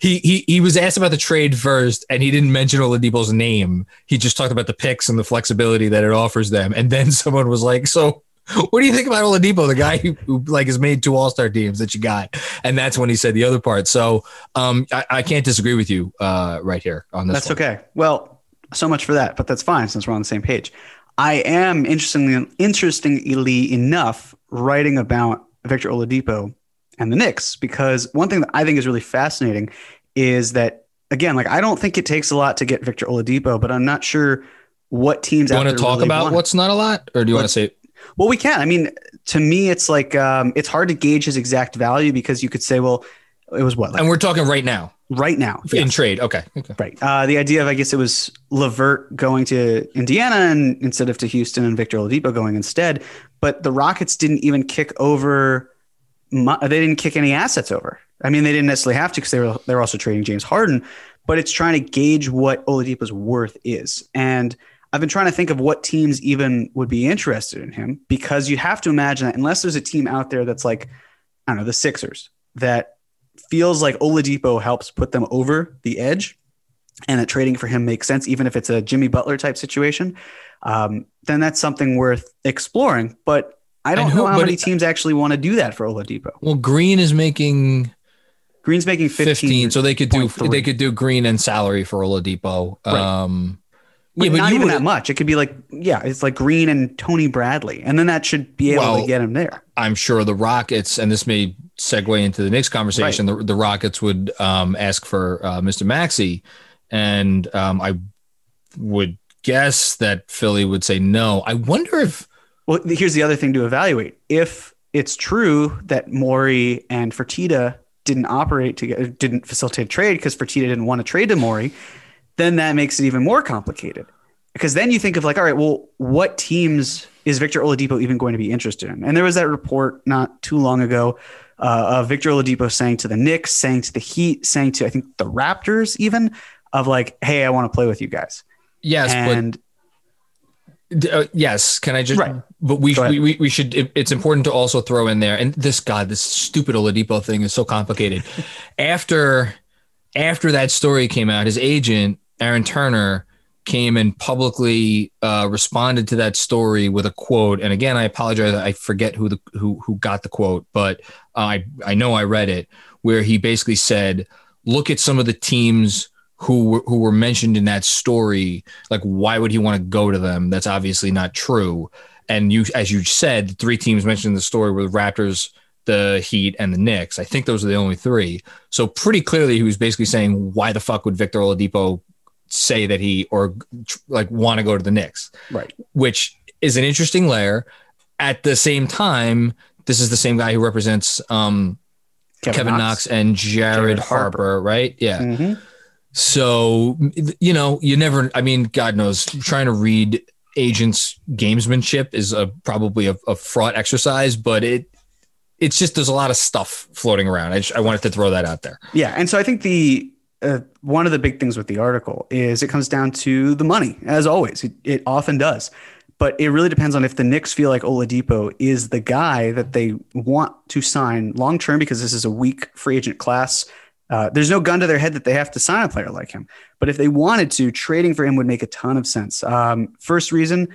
he, he he was asked about the trade first, and he didn't mention Oladipo's name. He just talked about the picks and the flexibility that it offers them. And then someone was like, so what do you think about Oladipo, the guy who, who like has made two All Star teams that you got? And that's when he said the other part. So um, I, I can't disagree with you uh, right here on this. That's one. okay. Well, so much for that, but that's fine since we're on the same page. I am interestingly interestingly enough writing about Victor Oladipo and the Knicks because one thing that I think is really fascinating is that again, like I don't think it takes a lot to get Victor Oladipo, but I'm not sure what teams. Do you want to talk really about want. what's not a lot, or do you want to say? Well, we can. I mean, to me, it's like um, it's hard to gauge his exact value because you could say, well, it was what, like, and we're talking right now right now in yes. trade. Okay. okay. Right. Uh, the idea of, I guess it was LeVert going to Indiana and instead of to Houston and Victor Oladipo going instead. But the Rockets didn't even kick over. They didn't kick any assets over. I mean, they didn't necessarily have to because they were they were also trading James Harden. But it's trying to gauge what Oladipo's worth is. And I've been trying to think of what teams even would be interested in him because you have to imagine that unless there's a team out there that's like, I don't know, the Sixers that feels like Oladipo helps put them over the edge and that trading for him makes sense, even if it's a Jimmy Butler type situation, um, then that's something worth exploring. But I don't who, know how many teams actually want to do that for Oladipo. Well, Green is making Green's making 15, 15 so they could do 3. they could do Green and salary for Oladipo. Right. Um, yeah, but not even that much. It could be like, yeah, it's like Green and Tony Bradley, and then that should be able well, to get him there. I'm sure the Rockets, and this may segue into the next conversation. Right. The, the, Rockets would um, ask for uh, Mr. Maxey, and um, I would guess that Philly would say no. I wonder if. Well, here's the other thing to evaluate. If it's true that Morey and Fertitta didn't operate together, didn't facilitate trade because Fertitta didn't want to trade to Morey then that makes it even more complicated. Because then you think of like, all right, well, what teams is Victor Oladipo even going to be interested in? And there was that report not too long ago uh, of Victor Oladipo saying to the Knicks, saying to the Heat, saying to I think the Raptors, even of like, hey, I want to play with you guys. Yes, and uh, yes, can I just? Right. But we, we, we we should. It, it's important to also throw in there. And this God, this stupid Oladipo thing is so complicated. after after that story came out, his agent Aaron Turner came and publicly uh, responded to that story with a quote. And again, I apologize, I forget who the who who got the quote, but I I know I read it where he basically said, "Look at some of the teams." Who were, who were mentioned in that story like why would he want to go to them that's obviously not true and you as you said the three teams mentioned in the story were the raptors the Heat, and the Knicks. I think those are the only three. So pretty clearly, he was basically saying, "Why the fuck would Victor Oladipo say that he or like want to go to the Knicks. Right. Which is an interesting layer. At the same time, this is the same guy who represents um, Kevin, Kevin Knox. Knox. and Jared, Jared Harper, Harper, right? Yeah. Mm-hmm. So, you know, you never, I mean, God knows, trying to read agents' gamesmanship is a, probably a, a fraught exercise, but it, it's just there's a lot of stuff floating around. I, just, I wanted to throw that out there. Yeah, and so I think the uh, one of the big things with the article is it comes down to the money, as always. It, it, often does. But it really depends on if the Knicks feel like Oladipo is the guy that they want to sign long term because this is a weak free agent class. Uh, there's no gun to their head that they have to sign a player like him. But if they wanted to, trading for him would make a ton of sense. Um, first reason,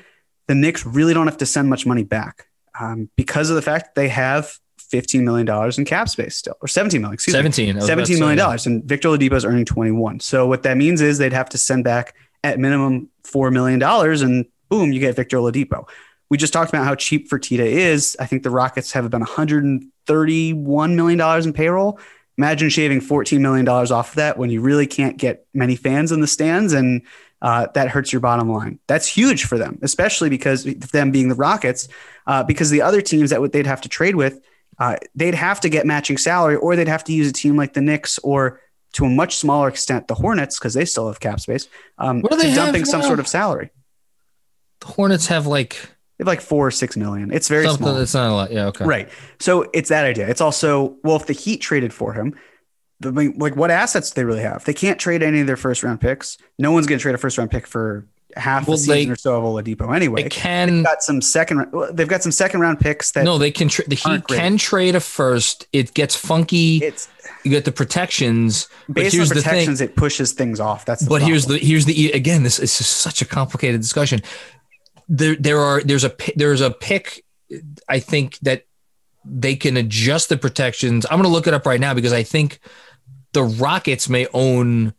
the Knicks really don't have to send much money back um, because of the fact they have $15 million in cap space still, or 17 million, excuse 17, me. $17 million. Dollars, and Victor Oladipo is earning 21. So what that means is they'd have to send back at minimum $4 million and boom, you get Victor Oladipo. We just talked about how cheap Fertitta is. I think the Rockets have about $131 million in payroll. Imagine shaving $14 million off of that when you really can't get many fans in the stands and uh, that hurts your bottom line. That's huge for them, especially because them being the Rockets, uh, because the other teams that they'd have to trade with – uh, they'd have to get matching salary, or they'd have to use a team like the Knicks or to a much smaller extent the Hornets because they still have cap space. Um, What do they dumping have some sort of salary. The Hornets have like They have like four or six million. It's very something small. that's not a lot. Yeah, okay. Right. So it's that idea. It's also well, if the Heat traded for him, the, like what assets do they really have? They can't trade any of their first round picks. No one's going to trade a first round pick for half Well, the season they- or so of Oladipo anyway. it can got some second. They've got some second round picks that no, they can. Tra- the Heat can trade a first. It gets funky. it's you get the protections. But based on here's the thing. protections. It pushes things off. That's the but here's the here's the again this is such a complicated discussion there there are there's a there's a pick i think that they can adjust the protections i'm going to look it up right now because i think the rockets may own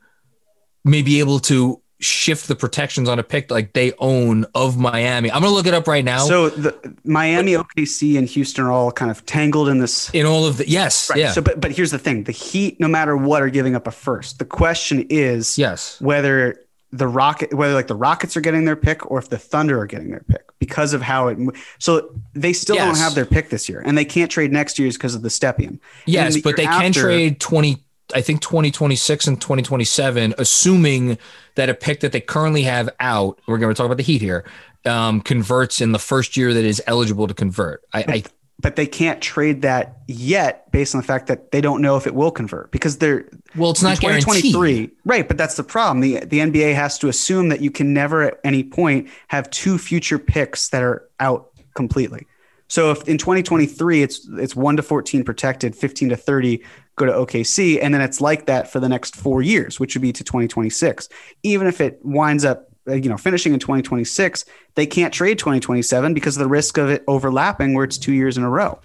may be able to shift the protections on a pick like they own of miami i'm going to look it up right now So the Miami, OKC, and Houston are all kind of tangled in this in all of the yes Right. yeah So, but but here's the thing: the Heat, no matter what, are giving up a first. The question is, yes whether the rocket, whether like the Rockets are getting their pick or if the Thunder are getting their pick because of how it. So they still don't have their pick this year, and they can't trade next year's because of the Stepien. Yes, the but they year can after- trade 20 I think 2026 and 2027 assuming that a pick that they currently have out, we're going to talk about the Heat here, um, converts in the first year that is eligible to convert. I, I But they can't trade that yet, based on the fact that they don't know if it will convert because they're well, it's not guaranteed. 2023 right but that's the problem the the nba has to assume that you can never at any point have two future picks that are out completely so if in 2023 it's it's 1 to 14 protected 15 to 30 go to okc and then it's like that for the next four years which would be to 2026 even if it winds up uh, you know finishing in 2026 they can't trade 2027 because of the risk of it overlapping where it's two years in a row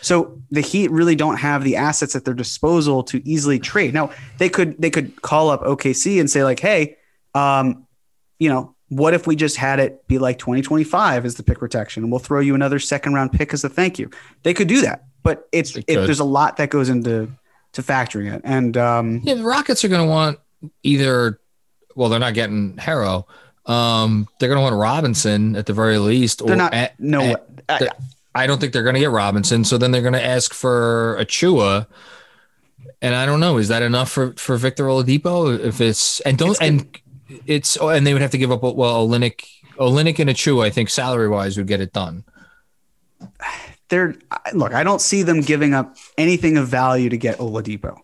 so the Heat really don't have the assets at their disposal to easily trade. Now they could they could call up OKC and say like, hey, um, you know, what if we just had it be like 2025 as the pick protection, and we'll throw you another second round pick as a thank you. They could do that, but it's it, there's a lot that goes into to factoring it, and um, Yeah, the Rockets are going to want either well, they're not getting Herro. Um, they're going to want Robinson at the very least they're not a- no. a- I- I don't think they're going to get Robinson. So then they're going to ask for Achiuwa. And I don't know, is that enough for, for Victor Oladipo? If it's and don't It's and it's oh, and they would have to give up well Olynyk Olynyk and Achiuwa, I think salary wise would get it done. they're look. I don't see them giving up anything of value to get Oladipo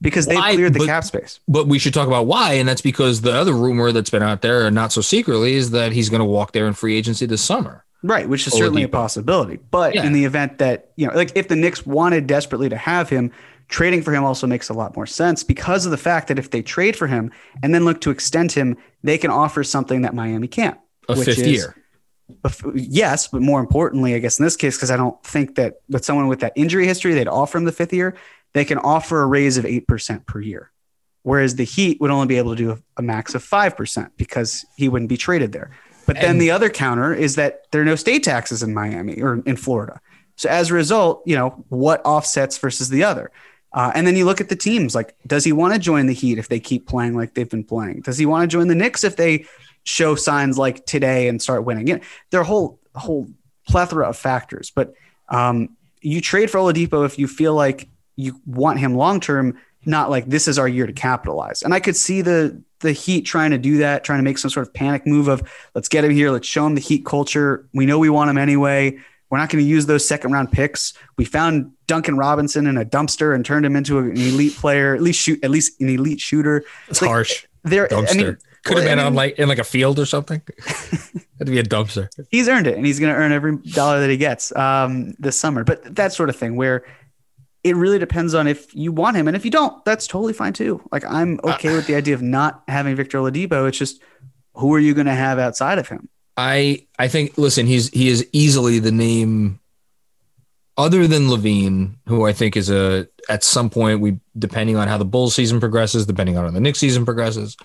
because they cleared the But- cap space. But we should talk about why, and that's because the other rumor that's been out there, and not so secretly, is that he's going to walk there in free agency this summer. Right, which is certainly a possibility. But Yeah. in the event that, you know, like if the Knicks wanted desperately to have him, trading for him also makes a lot more sense because of the fact that if they trade for him and then look to extend him, they can offer something that Miami can't. A which fifth is- year. Yes, but more importantly, I guess in this case, because I don't think that with someone with that injury history, they'd offer him the fifth year. They can offer a raise of 8% per year. Whereas the Heat would only be able to do a, a max of 5% because he wouldn't be traded there. But then the other counter is that there are no state taxes in Miami or in Florida. So as a result, you know, what offsets versus the other? Uh, and then you look at the teams like, does he want to join the Heat if they keep playing like they've been playing? Does he want to join the Knicks if they show signs like today and start winning? You know, there are a whole, whole plethora of factors. But um, you trade for Oladipo if you feel like you want him long term, not like this is our year to capitalize. And I could see the the Heat trying to do that, trying to make some sort of panic move of let's get him here, let's show him the Heat culture. We know we want him anyway. We're not going to use those second round picks. We found Duncan Robinson in a dumpster and turned him into an elite player, at least shoot, at least an elite shooter. It's like- harsh. There, Dumpster. I mean, Could have been I on like in like a field or something. Had to be a dumpster. he's earned it and he's going to earn every dollar that he gets um, this summer. But that sort of thing where it really depends on if you want him. And if you don't, that's totally fine too. Like I'm okay with the idea of not having Victor Oladipo. It's just who are you going to have outside of him? I I think listen, he's he is easily the name other than LaVine, who I think is a at some point we depending on how the Bulls season progresses, depending on how the Knicks season progresses,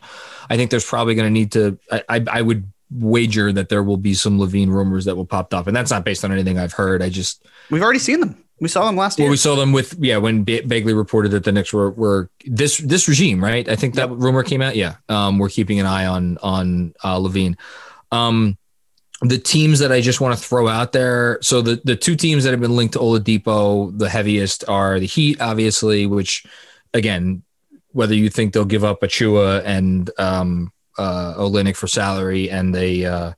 I think there's probably going to need to. I, I I would wager that there will be some LaVine rumors that will pop up, and that's not based on anything I've heard. I just We've already seen them. We saw them last well, year. we saw them with yeah when ba- Begley reported that the Knicks were were this this regime right. I think that rumor came out. Yeah, um, we're keeping an eye on on uh, LaVine. Um, the teams that I just want to throw out there. So the the two teams that have been linked to Oladipo the heaviest are the Heat, obviously, which again, whether you think they'll give up Achiuwa and um, uh, Olynyk for salary, and they uh,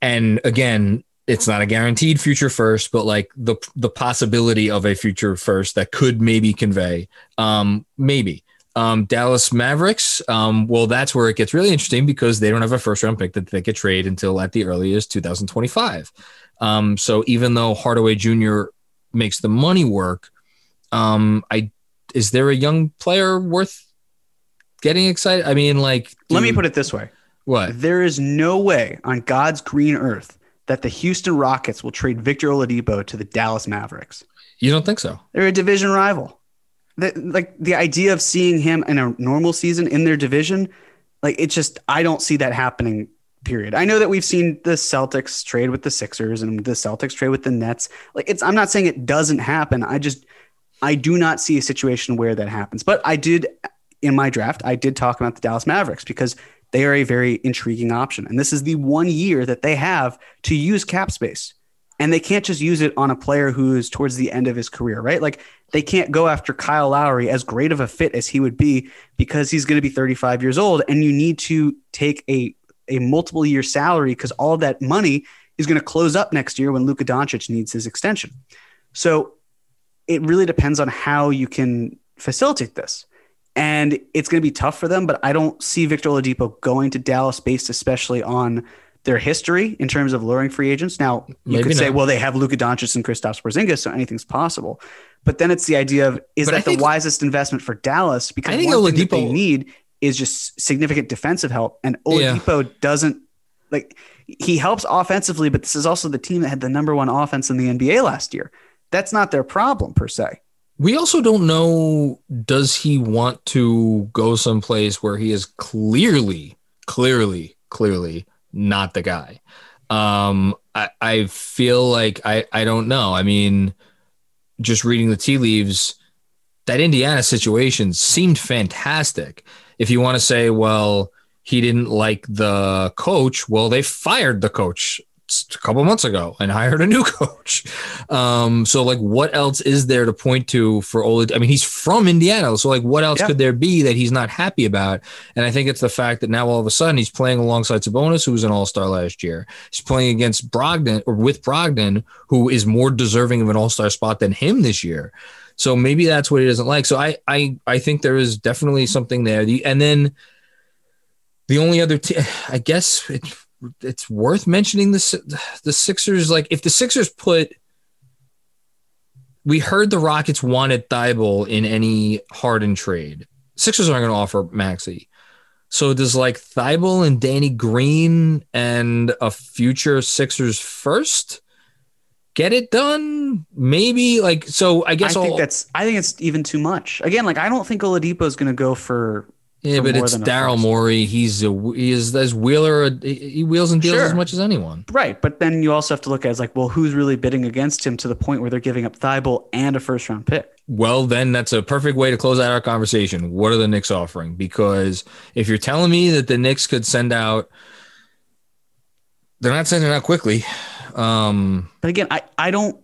and again, it's not a guaranteed future first, but like the the possibility of a future first that could maybe convey, um, maybe. Um, Dallas Mavericks. Um, well, that's where it gets really interesting because they don't have a first round pick that they could trade until at the earliest 2025. Um, so even though Hardaway Jr. makes the money work, um, I is there a young player worth getting excited? I mean, like, let me put it this way: what there is no way on God's green earth that the Houston Rockets will trade Victor Oladipo to the Dallas Mavericks. You don't think so? They're a division rival the, like the idea of seeing him in a normal season in their division, like it's just I don't see that happening. Period. I know that we've seen the Celtics trade with the Sixers and the Celtics trade with the Nets. Like it's I'm not saying it doesn't happen. I just I do not see a situation where that happens. But I did in my draft, I did talk about the Dallas Mavericks because they are a very intriguing option. And this is the one year that they have to use cap space. And they can't just use it on a player who is towards the end of his career, right? Like they can't go after Kyle Lowry as great of a fit as he would be because he's going to be 35 years old and you need to take a a multiple year salary because all that money is going to close up next year when Luka Doncic needs his extension. So it really depends on how you can facilitate this. And it's going to be tough for them, but I don't see Victor Oladipo going to Dallas based especially on their history in terms of luring free agents. Now, you Maybe could say, well, they have Luka Doncic and Kristaps Porzingis, so anything's possible. But then it's the idea of is but that think, the wisest investment for Dallas? Because I think one Oladipo, thing that they need is just significant defensive help, and Oladipo yeah. doesn't like he helps offensively, but this is also the team that had the number one offense in the NBA last year. That's not their problem per se. We also don't know does he want to go someplace where he is clearly, clearly, clearly not the guy. Um, I, I feel like I, I don't know. I mean, just reading the tea leaves, that Indiana situation seemed fantastic. If you want to say, well, he didn't like the coach, well, they fired the coach a couple months ago and hired a new coach. Um, so like, what else is there to point to for Olad? I mean, he's from Indiana, so like, what else yeah. could there be that he's not happy about? And I think it's the fact that now all of a sudden he's playing alongside Sabonis, who was an All Star last year. He's playing against Brogdon or with Brogdon, who is more deserving of an All Star spot than him this year. So maybe that's what he doesn't like. So I I I think there is definitely something there. The, and then the only other, t- I guess it, it's worth mentioning the the Sixers. Like if the Sixers put, we heard the Rockets wanted Thybulle in any Harden trade. Sixers aren't going to offer Maxey. So does like Thybulle and Danny Green and a future Sixers first get it done? Maybe like so. I guess I think I'll, that's. I think it's even too much. Again, like I don't think Oladipo is going to go for yeah, but it's Daryl Morey. He's a he is as Wheeler. He wheels and deals sure. as much as anyone. Right, but then you also have to look at as like, well, who's really bidding against him to the point where they're giving up Thybulle and a first round pick. Well, then that's a perfect way to close out our conversation. What are the Knicks offering? Because if you're telling me that the Knicks could send out, they're not sending out Quickley. Um, but again, I I don't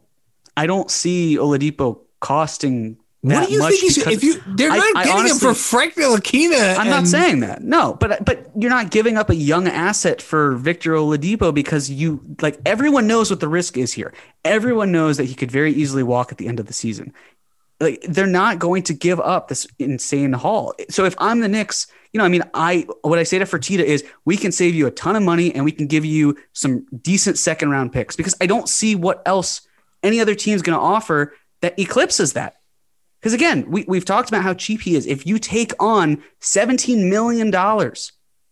I don't see Oladipo costing what do you think he's if you they're not I, getting I honestly, him for Frank Ntilikina? I'm and, not saying that. No, but but you're not giving up a young asset for Victor Oladipo because you like everyone knows what the risk is here. Everyone knows that he could very easily walk at the end of the season. Like they're not going to give up this insane haul. So if I'm the Knicks, you know, I mean, I what I say to Fertitta is we can save you a ton of money and we can give you some decent second round picks because I don't see what else any other team is going to offer that eclipses that. Because again, we, we've talked about how cheap he is. If you take on $17 million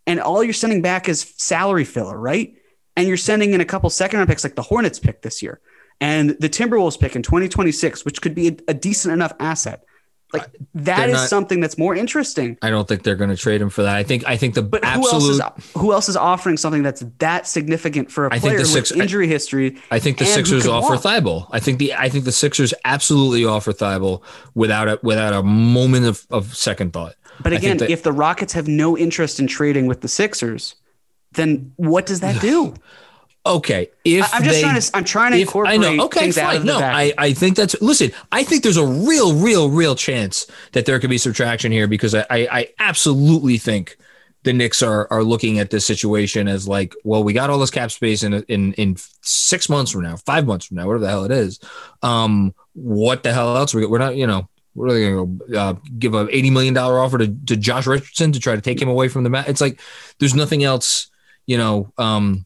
and all you're sending back is salary filler, right? And you're sending in a couple second round picks like the Hornets pick this year and the Timberwolves pick in 2026, which could be a, a decent enough asset. Like that is not, something that's more interesting. I don't think they're going to trade him for that. I think I think the but absolute, who else is who else is offering something that's that significant for a I player Six, with injury history? I think the Sixers offer Thybulle. I think the I think the Sixers absolutely offer Thybulle without a without a moment of, of second thought. But again, that, if the Rockets have no interest in trading with the Sixers, then what does that do? Okay, if I'm just they, trying to. I'm trying to if, incorporate I know. Okay, fine. No. I, I think that's listen. I think there's a real, real, real chance that there could be subtraction here because I, I, I absolutely think the Knicks are are looking at this situation as like, well, we got all this cap space in in in six months from now, five months from now, whatever the hell it is. Um, what the hell else? We, we're not, you know. We're they going to uh, give a eighty million dollar offer to, to Josh Richardson to try to take him away from the mat. It's like there's nothing else, you know. Um,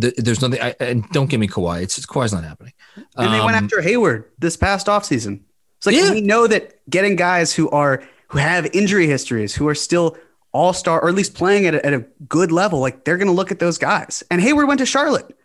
th- there's nothing. I, and don't give me Kawhi. It's, it's Kawhi's not happening. and they went Um, after Hayward this past offseason. It's like Yeah. we know that getting guys who are who have injury histories, who are still all star or at least playing at a, at a good level, like they're going to look at those guys. And Hayward went to Charlotte.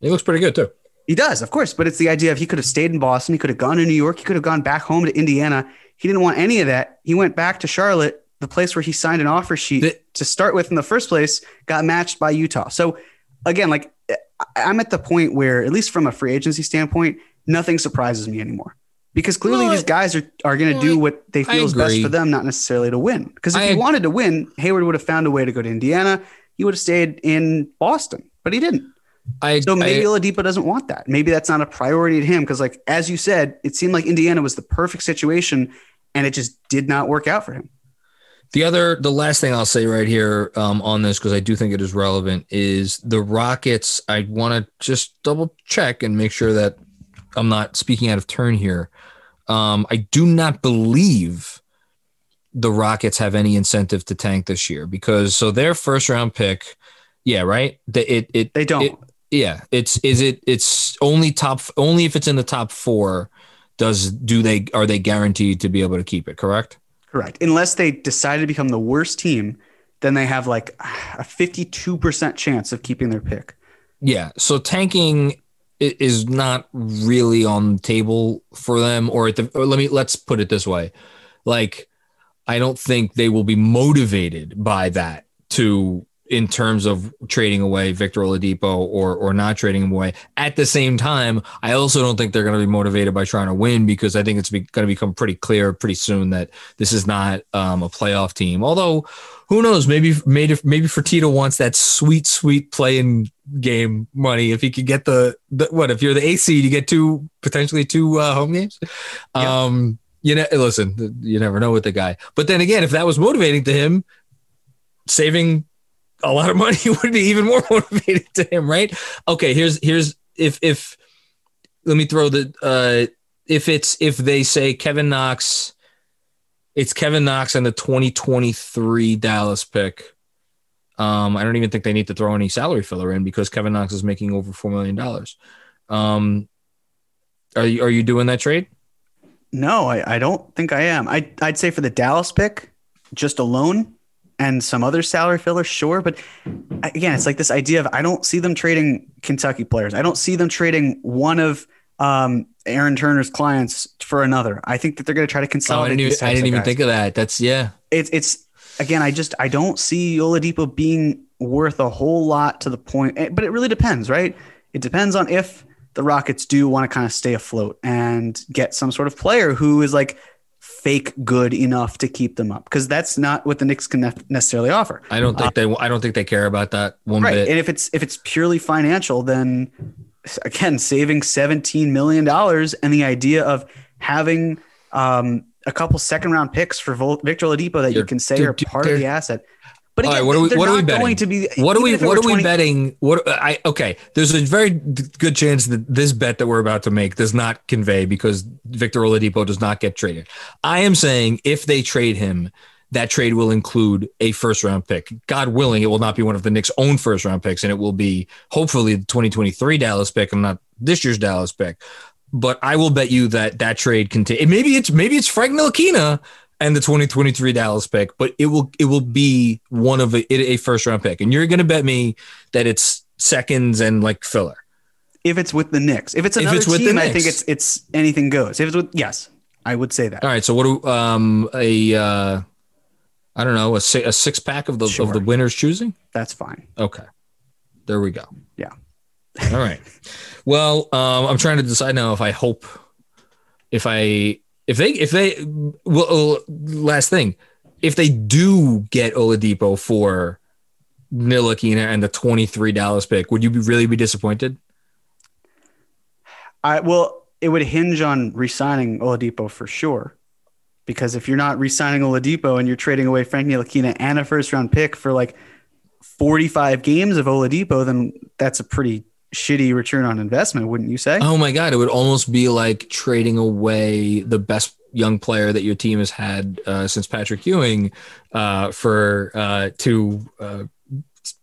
He looks pretty good too. He does, of course, but it's the idea of he could have stayed in Boston, he could have gone to New York, he could have gone back home to Indiana. He didn't want any of that. He went back to Charlotte, the place where he signed an offer sheet The- to start with in the first place, got matched by Utah. So again, like I- I'm at the point where, at least from a free agency standpoint, nothing surprises me anymore. Because clearly No, these guys are, are going to no, do what they I feel is best for them, not necessarily to win. Because if I he wanted to win, Hayward would have found a way to go to Indiana. He would have stayed in Boston, but he didn't. I So maybe I, Oladipo doesn't want that. Maybe that's not a priority to him because, like as you said, it seemed like Indiana was the perfect situation, and it just did not work out for him. The other, the last thing I'll say right here um, on this because I do think it is relevant is the Rockets. I want to just double check and make sure that I'm not speaking out of turn here. Um, I do not believe the Rockets have any incentive to tank this year because so their first round pick, yeah, right. The, it it They don't. it- yeah, it's is it it's only top only if it's in the top four. Does do they are they guaranteed to be able to keep it? Correct. Correct. Unless they decide to become the worst team, then they have like a 52% chance of keeping their pick. Yeah. So tanking is not really on the table for them, or at the. Or let me let's put it this way, like I don't think they will be motivated by that to in terms of trading away Victor Oladipo or or not trading him away. At the same time, I also don't think they're going to be motivated by trying to win because I think it's be, going to become pretty clear pretty soon that this is not um, a playoff team. Although, who knows? Maybe maybe maybe Fertitta wants that sweet sweet playing game money if he could get the, the what if you're the AC you get two potentially two uh, home games. Um, you know, listen, you never know with the guy. But then again, if that was motivating to him, saving a lot of money would be even more motivated to him, right? Okay, here's here's if if let me throw the uh if it's if they say Kevin Knox, it's Kevin Knox and the 2023 Dallas pick. Um, I don't even think they need to throw any salary filler in because Kevin Knox is making over four million dollars. Um, are you are you doing that trade? No, I, I don't think I am. I, I'd say for the Dallas pick, just alone and some other salary filler, sure. But again, it's like this idea of I don't see them trading Kentucky players. I don't see them trading one of um, Aaron Turner's clients for another. I think that they're going to try to Oh, I consolidate. didn't I didn't even guys. think of that. That's yeah. it's it's again. I just I don't see Oladipo being worth a whole lot to the point. eh, But it really depends, right? It depends on if the Rockets do want to kind of stay afloat and get some sort of player who is like fake good enough to keep them up because that's not what the Knicks can necessarily offer. I don't think they. I don't think they care about that one Right. bit. And if it's if it's purely financial, then again, saving seventeen million dollars and the idea of having um, a couple second round picks for Vol- Victor Oladipo that you They're- can say they're- part of the asset. But again, right, what are we- what are we betting? going to be. What are we? What are we betting? What I okay? There's a very good chance that this bet that we're about to make does not convey because Victor Oladipo does not get traded. I am saying if they trade him, that trade will include a first round pick. God willing, it will not be one of the Knicks' own first round picks, and it will be hopefully the 2023 Dallas pick and not this year's Dallas pick. But I will bet you that that trade contain. Maybe it's maybe it's Frank Ntilikina and the 2023 Dallas pick, but it will it will be one of a, a first round pick, and you're going to bet me that it's seconds and like filler. if it's with the Knicks. If it's If another it's with the team, I think it's it's anything goes. If it's with yes, I would say that. All right, so what do um a uh, I don't know a, a six pack of the Sure. of the winners choosing? That's fine. Okay, there we go. Yeah. All right. Well, um, I'm trying to decide now if I hope if I if they if they well uh, last thing if they do get Oladipo for Ntilikina and the twenty three Dallas pick, would you be, really be disappointed? I well, it would hinge on re-signing Oladipo for sure. Because if you're not re-signing Oladipo and you're trading away Frank Ntilikina and a first round pick for like 45 games of Oladipo, then that's a pretty shitty return on investment, wouldn't you say? Oh my god, it would almost be like trading away the best young player that your team has had uh, since Patrick Ewing uh, for uh, two uh,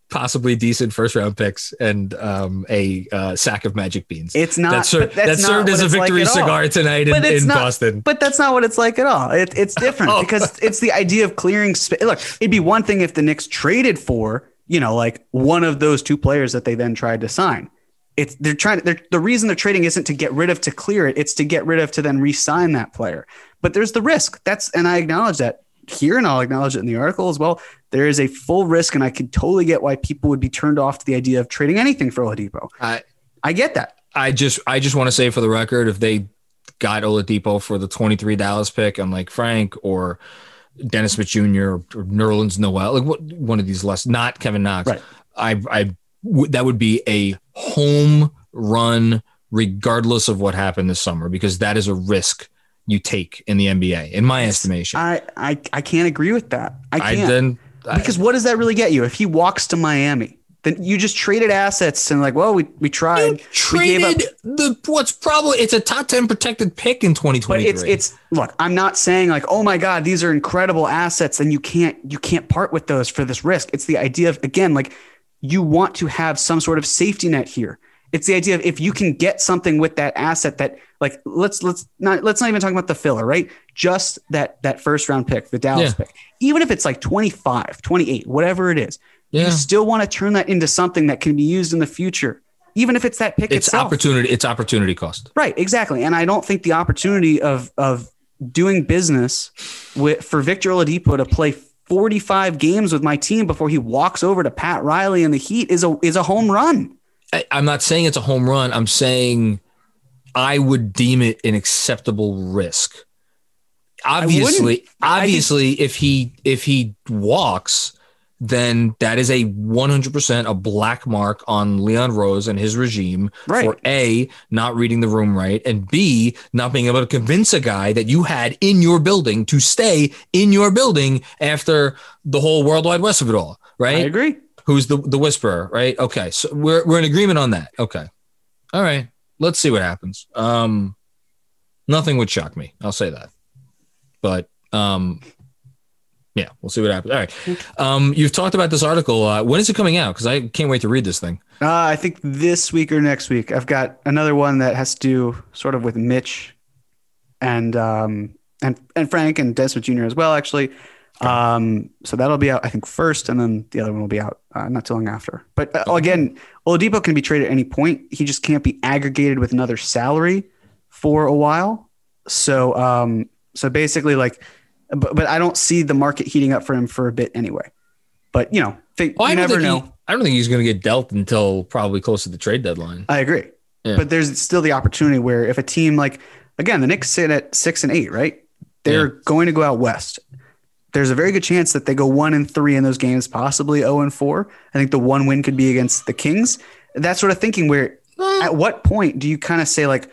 possibly decent first round picks and um, a uh, sack of magic beans. It's not that, ser- that's that served as a it's like victory cigar tonight in, in not- Boston. But that's not what it's like at all. It, it's different Oh. because it's the idea of clearing space. Look, it'd be one thing if the Knicks traded for, you know, like one of those two players that they then tried to sign. It's they're trying to. They're, the reason they're trading isn't to get rid of to clear it. It's to get rid of to then re-sign that player. But there's the risk. That's and I acknowledge that here, and I'll acknowledge it in the article as well. There is a full risk, and I can totally get why people would be turned off to the idea of trading anything for Oladipo. I, I get that. I just I just want to say for the record, if they got Oladipo for the 23 Dallas pick, I'm like Frank or Dennis Smith Jr. or Nerlens Noel, like what one of these less, not Kevin Knox. Right. I I that would be a home run regardless of what happened this summer because that is a risk you take in the NBA, in my estimation. I, I I can't agree with that. I I can't. then I- because what does that really get you? If he walks to Miami, then you just traded assets and like, well, we, we tried. you we gave up traded the what's probably it's a top 10 protected pick in but 2023. it's it's look, I'm not saying like, oh my God, these are incredible assets, and you can't you can't part with those for this risk. It's the idea of again, like you want to have some sort of safety net here. It's the idea of if you can get something with that asset that like let's let's not let's not even talk about the filler, right? Just that that first round pick, the Dallas Yeah. pick. Even if it's like 25, 28, whatever it is, yeah. you still want to turn that into something that can be used in the future, even if it's that pick It's itself. opportunity it's opportunity cost. Right, exactly. And I don't think the opportunity of of doing business with for Victor Oladipo to play 45 games with my team before he walks over to Pat Riley and the Heat is a is a home run. I, I'm not saying it's a home run. I'm saying I would deem it an acceptable risk. Obviously, obviously, if he if he walks, then that is a 100% a black mark on Leon Rose and his regime Right. for a not reading the room right and b not being able to convince a guy that you had in your building to stay in your building after the whole World Wide Wes of it all, right? I agree. who's the the whisperer, right? Okay, so we're we're in agreement on that. Okay, all right. Let's see what happens. Um, nothing would shock me. I'll say that, but um, yeah, we'll see what happens. All right. Um, you've talked about this article. Uh, when is it coming out? Because I can't wait to read this thing. Uh, I think this week or next week. I've got another one that has to do sort of with Mitch and um, and and Frank and Dennis Smith Jr. as well, actually. Um, so that'll be out, I think, first, and then the other one will be out uh, not too long after. But uh, again, Oladipo can be traded at any point. He just can't be aggregated with another salary for a while. So um, so basically, like, but, but I don't see the market heating up for him for a bit anyway. But you know, think, Oh, I you never know. He, I don't think he's going to get dealt until probably close to the trade deadline. I agree. Yeah. But there's still the opportunity where if a team like again, the Knicks sit at six and eight, right? They're Yeah. going to go out west. There's a very good chance that they go one and three in those games, possibly 0 and four. I think the one win could be against the Kings. That sort of thinking where at what point do you kind of say like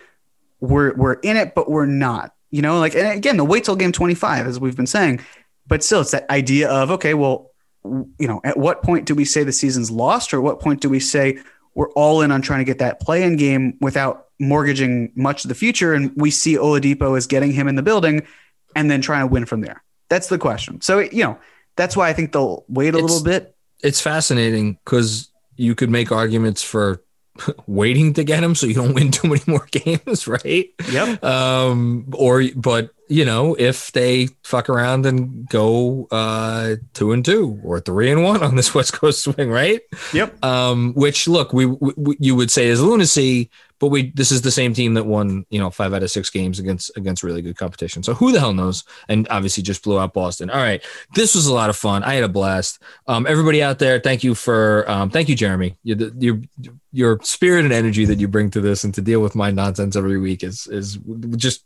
we're we're in it, but we're not? You know, like and again, the wait till game 25, as we've been saying, but still it's that idea of okay, well, you know, at what point do we say the season's lost, or at what point do we say we're all in on trying to get that play-in game without mortgaging much of the future, and we see Oladipo as getting him in the building, and then trying to win from there. That's the question. So you know, that's why I think they'll wait a It's- little bit. It's fascinating because you could make arguments for waiting to get him so you don't win too many more games, right? Yep. um or but you know if they fuck around and go uh two and two or three and one on this west coast swing right Yep. um which look we, we you would say is lunacy but we this is the same team that won you know five out of six games against against really good competition so who the hell knows and obviously just blew out boston all right this was a lot of fun i had a blast um everybody out there thank you for um thank you jeremy you your your spirit and energy that you bring to this and to deal with my nonsense every week is is just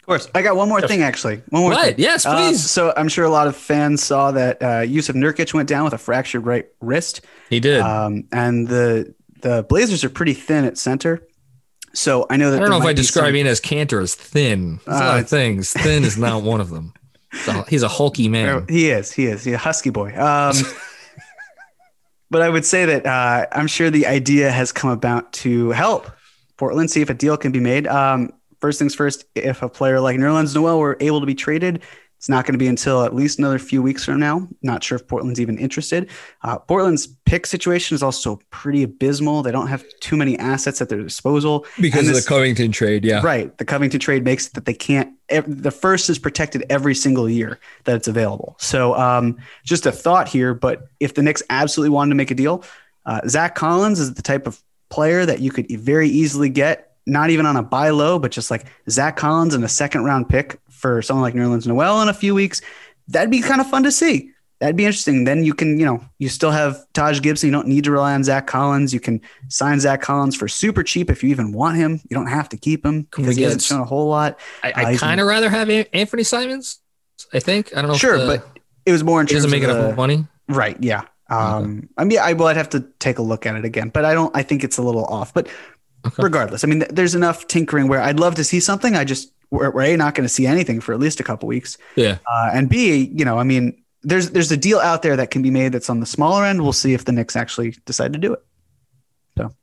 of course. I got one more thing, actually. One more What? thing. Yes, Uh, please. so I'm sure a lot of fans saw that uh, Jusuf Nurkic went down with a fractured right wrist. He did. Um, and the the Blazers are pretty thin at center. So I know that I don't know if I describe some- Enes Kanter as thin. There's a Uh, lot of things. Thin is not one of them. So he's a hulky man. He is. He is. He's a husky boy. Um, but I would say that uh, I'm sure the idea has come about to help Portland see if a deal can be made. Um, first things first, if a player like Nerlens Noel were able to be traded, it's not going to be until at least another few weeks from now. Not sure if Portland's even interested. Uh, Portland's pick situation is also pretty abysmal. They don't have too many assets at their disposal Because And of the Covington trade, yeah. Right. The Covington trade makes it that they can't, the first is protected every single year that it's available. So um, just a thought here, but if the Knicks absolutely wanted to make a deal, uh, Zach Collins is the type of player that you could very easily get, not even on a buy low, but just like Zach Collins and a second round pick for someone like Nerlens Noel in a few weeks. That'd be kind of fun to see. That'd be interesting. Then you can, you know, you still have Taj Gibson. You don't need to rely on Zach Collins. You can sign Zach Collins for super cheap if you even want him. You don't have to keep him because he hasn't shown a whole lot. I, Uh, I he's- kind of rather have Anfernee Simons. I think. I don't know. Sure, if the, but it was more in he terms doesn't make of enough the- money. right. Yeah. Um, I mean, I well, I'd have to take a look at it again, but I don't. I think it's a little off. But Okay. regardless, I mean, there's enough tinkering where I'd love to see something. I just we're, we're a not going to see anything for at least a couple weeks. Yeah. Uh, and B, you know, I mean, there's there's a deal out there that can be made that's on the smaller end. We'll see if the Knicks actually decide to do it. So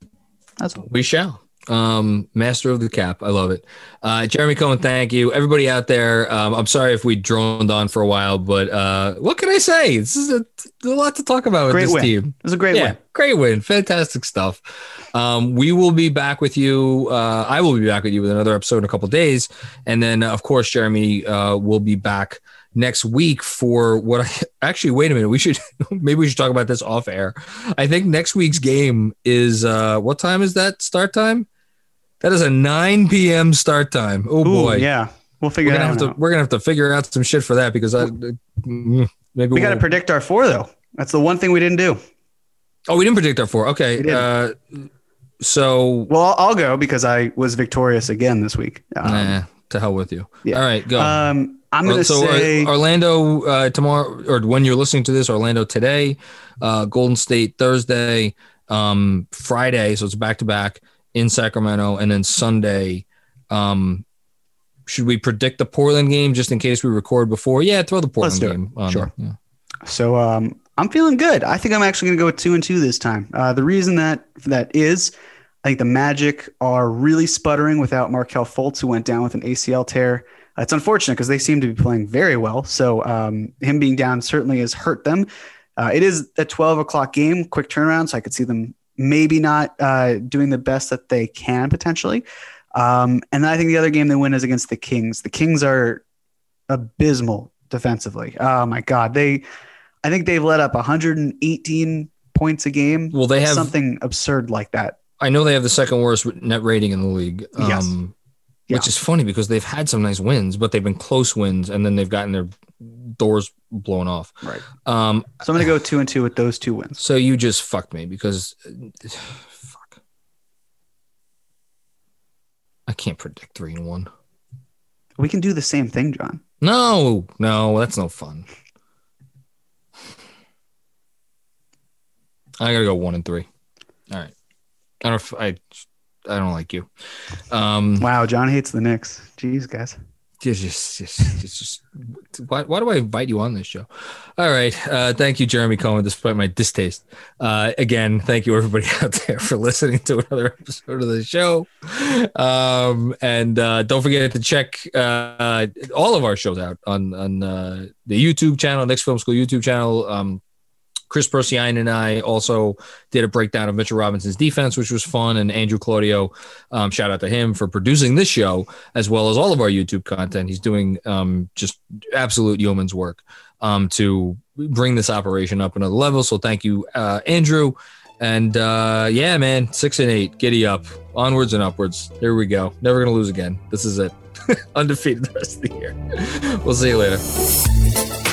that's all. We shall. Um, master of the cap. I love it. Uh, Jeremy Cohen, thank you. Everybody out there, um, I'm sorry if we droned on for a while, but uh, what can I say? This is a, a lot to talk about with Great this win. team. It was a great yeah, win. great win. Fantastic stuff. Um, we will be back with you. Uh, I will be back with you with another episode in a couple days. And then, uh, of course, Jeremy uh, will be back next week for what I actually, wait a minute. We should, maybe we should talk about this off air. I think next week's game is, uh, what time is that start time? That is a 9 p.m. start time. Oh Ooh, boy. yeah, we'll We're figure gonna that have to out. we're gonna have to figure out some shit for that because I mm, maybe We got to we'll- predict our four though. That's the one thing we didn't do. Oh, we didn't predict our four. Okay. Uh, so Well, I'll, I'll go because I was victorious again this week. Um, nah, to hell with you. yeah. All right, go. um, I'm going to so uh, say Orlando uh, tomorrow, or when you're listening to this, Orlando today, uh, Golden State Thursday, um, Friday. So it's back to back in Sacramento, and then Sunday. Um, should we predict the Portland game just in case we record before? Yeah, throw the Portland it. game. on Sure. there. Yeah. So um, I'm feeling good. I think I'm actually going to go with two and two this time. Uh, the reason that that is, I think the Magic are really sputtering without Markelle Fultz, who went down with an ACL tear. Uh, It's unfortunate because they seem to be playing very well. So um, him being down certainly has hurt them. Uh, it is a 12 o'clock game, quick turnaround, so I could see them maybe not uh, doing the best that they can potentially. Um, and then I think the other game they win is against the Kings. The Kings are abysmal defensively. Oh my God, they I think they've let up 118 points a game. Well, they have something absurd like that. I know they have the second worst net rating in the league. Um, Yes. Which Yeah. is funny because they've had some nice wins, but they've been close wins, and then they've gotten their doors blown off. Right. Um, So I'm going to go two and two with those two wins. so you just fucked me because fuck. I can't predict three and one. We can do the same thing, John. No, no, that's no fun. I gotta go one and three. All right. I don't. f- I. I don't like you. Um. Wow, John hates the Knicks. Jeez, guys. It's just, it's just, just why, why do I invite you on this show? All right. Uh, thank you, Jeremy Cohen, despite my distaste. Uh, again, thank you, everybody out there, for listening to another episode of the show. Um, and uh, don't forget to check uh, all of our shows out on, on uh, the YouTube channel, Knicks Film School YouTube channel. Um, Chris Persiane and I also did a breakdown of Mitchell Robinson's defense, which was fun. And Andrew Claudio, um, shout out to him for producing this show as well as all of our YouTube content. He's doing um, just absolute yeoman's work um, to bring this operation up another level. So thank you, uh, Andrew. And uh, yeah, man, six and eight, giddy up, onwards and upwards. Here we go. Never gonna lose again. This is it. Undefeated the rest of the year. we'll see you later.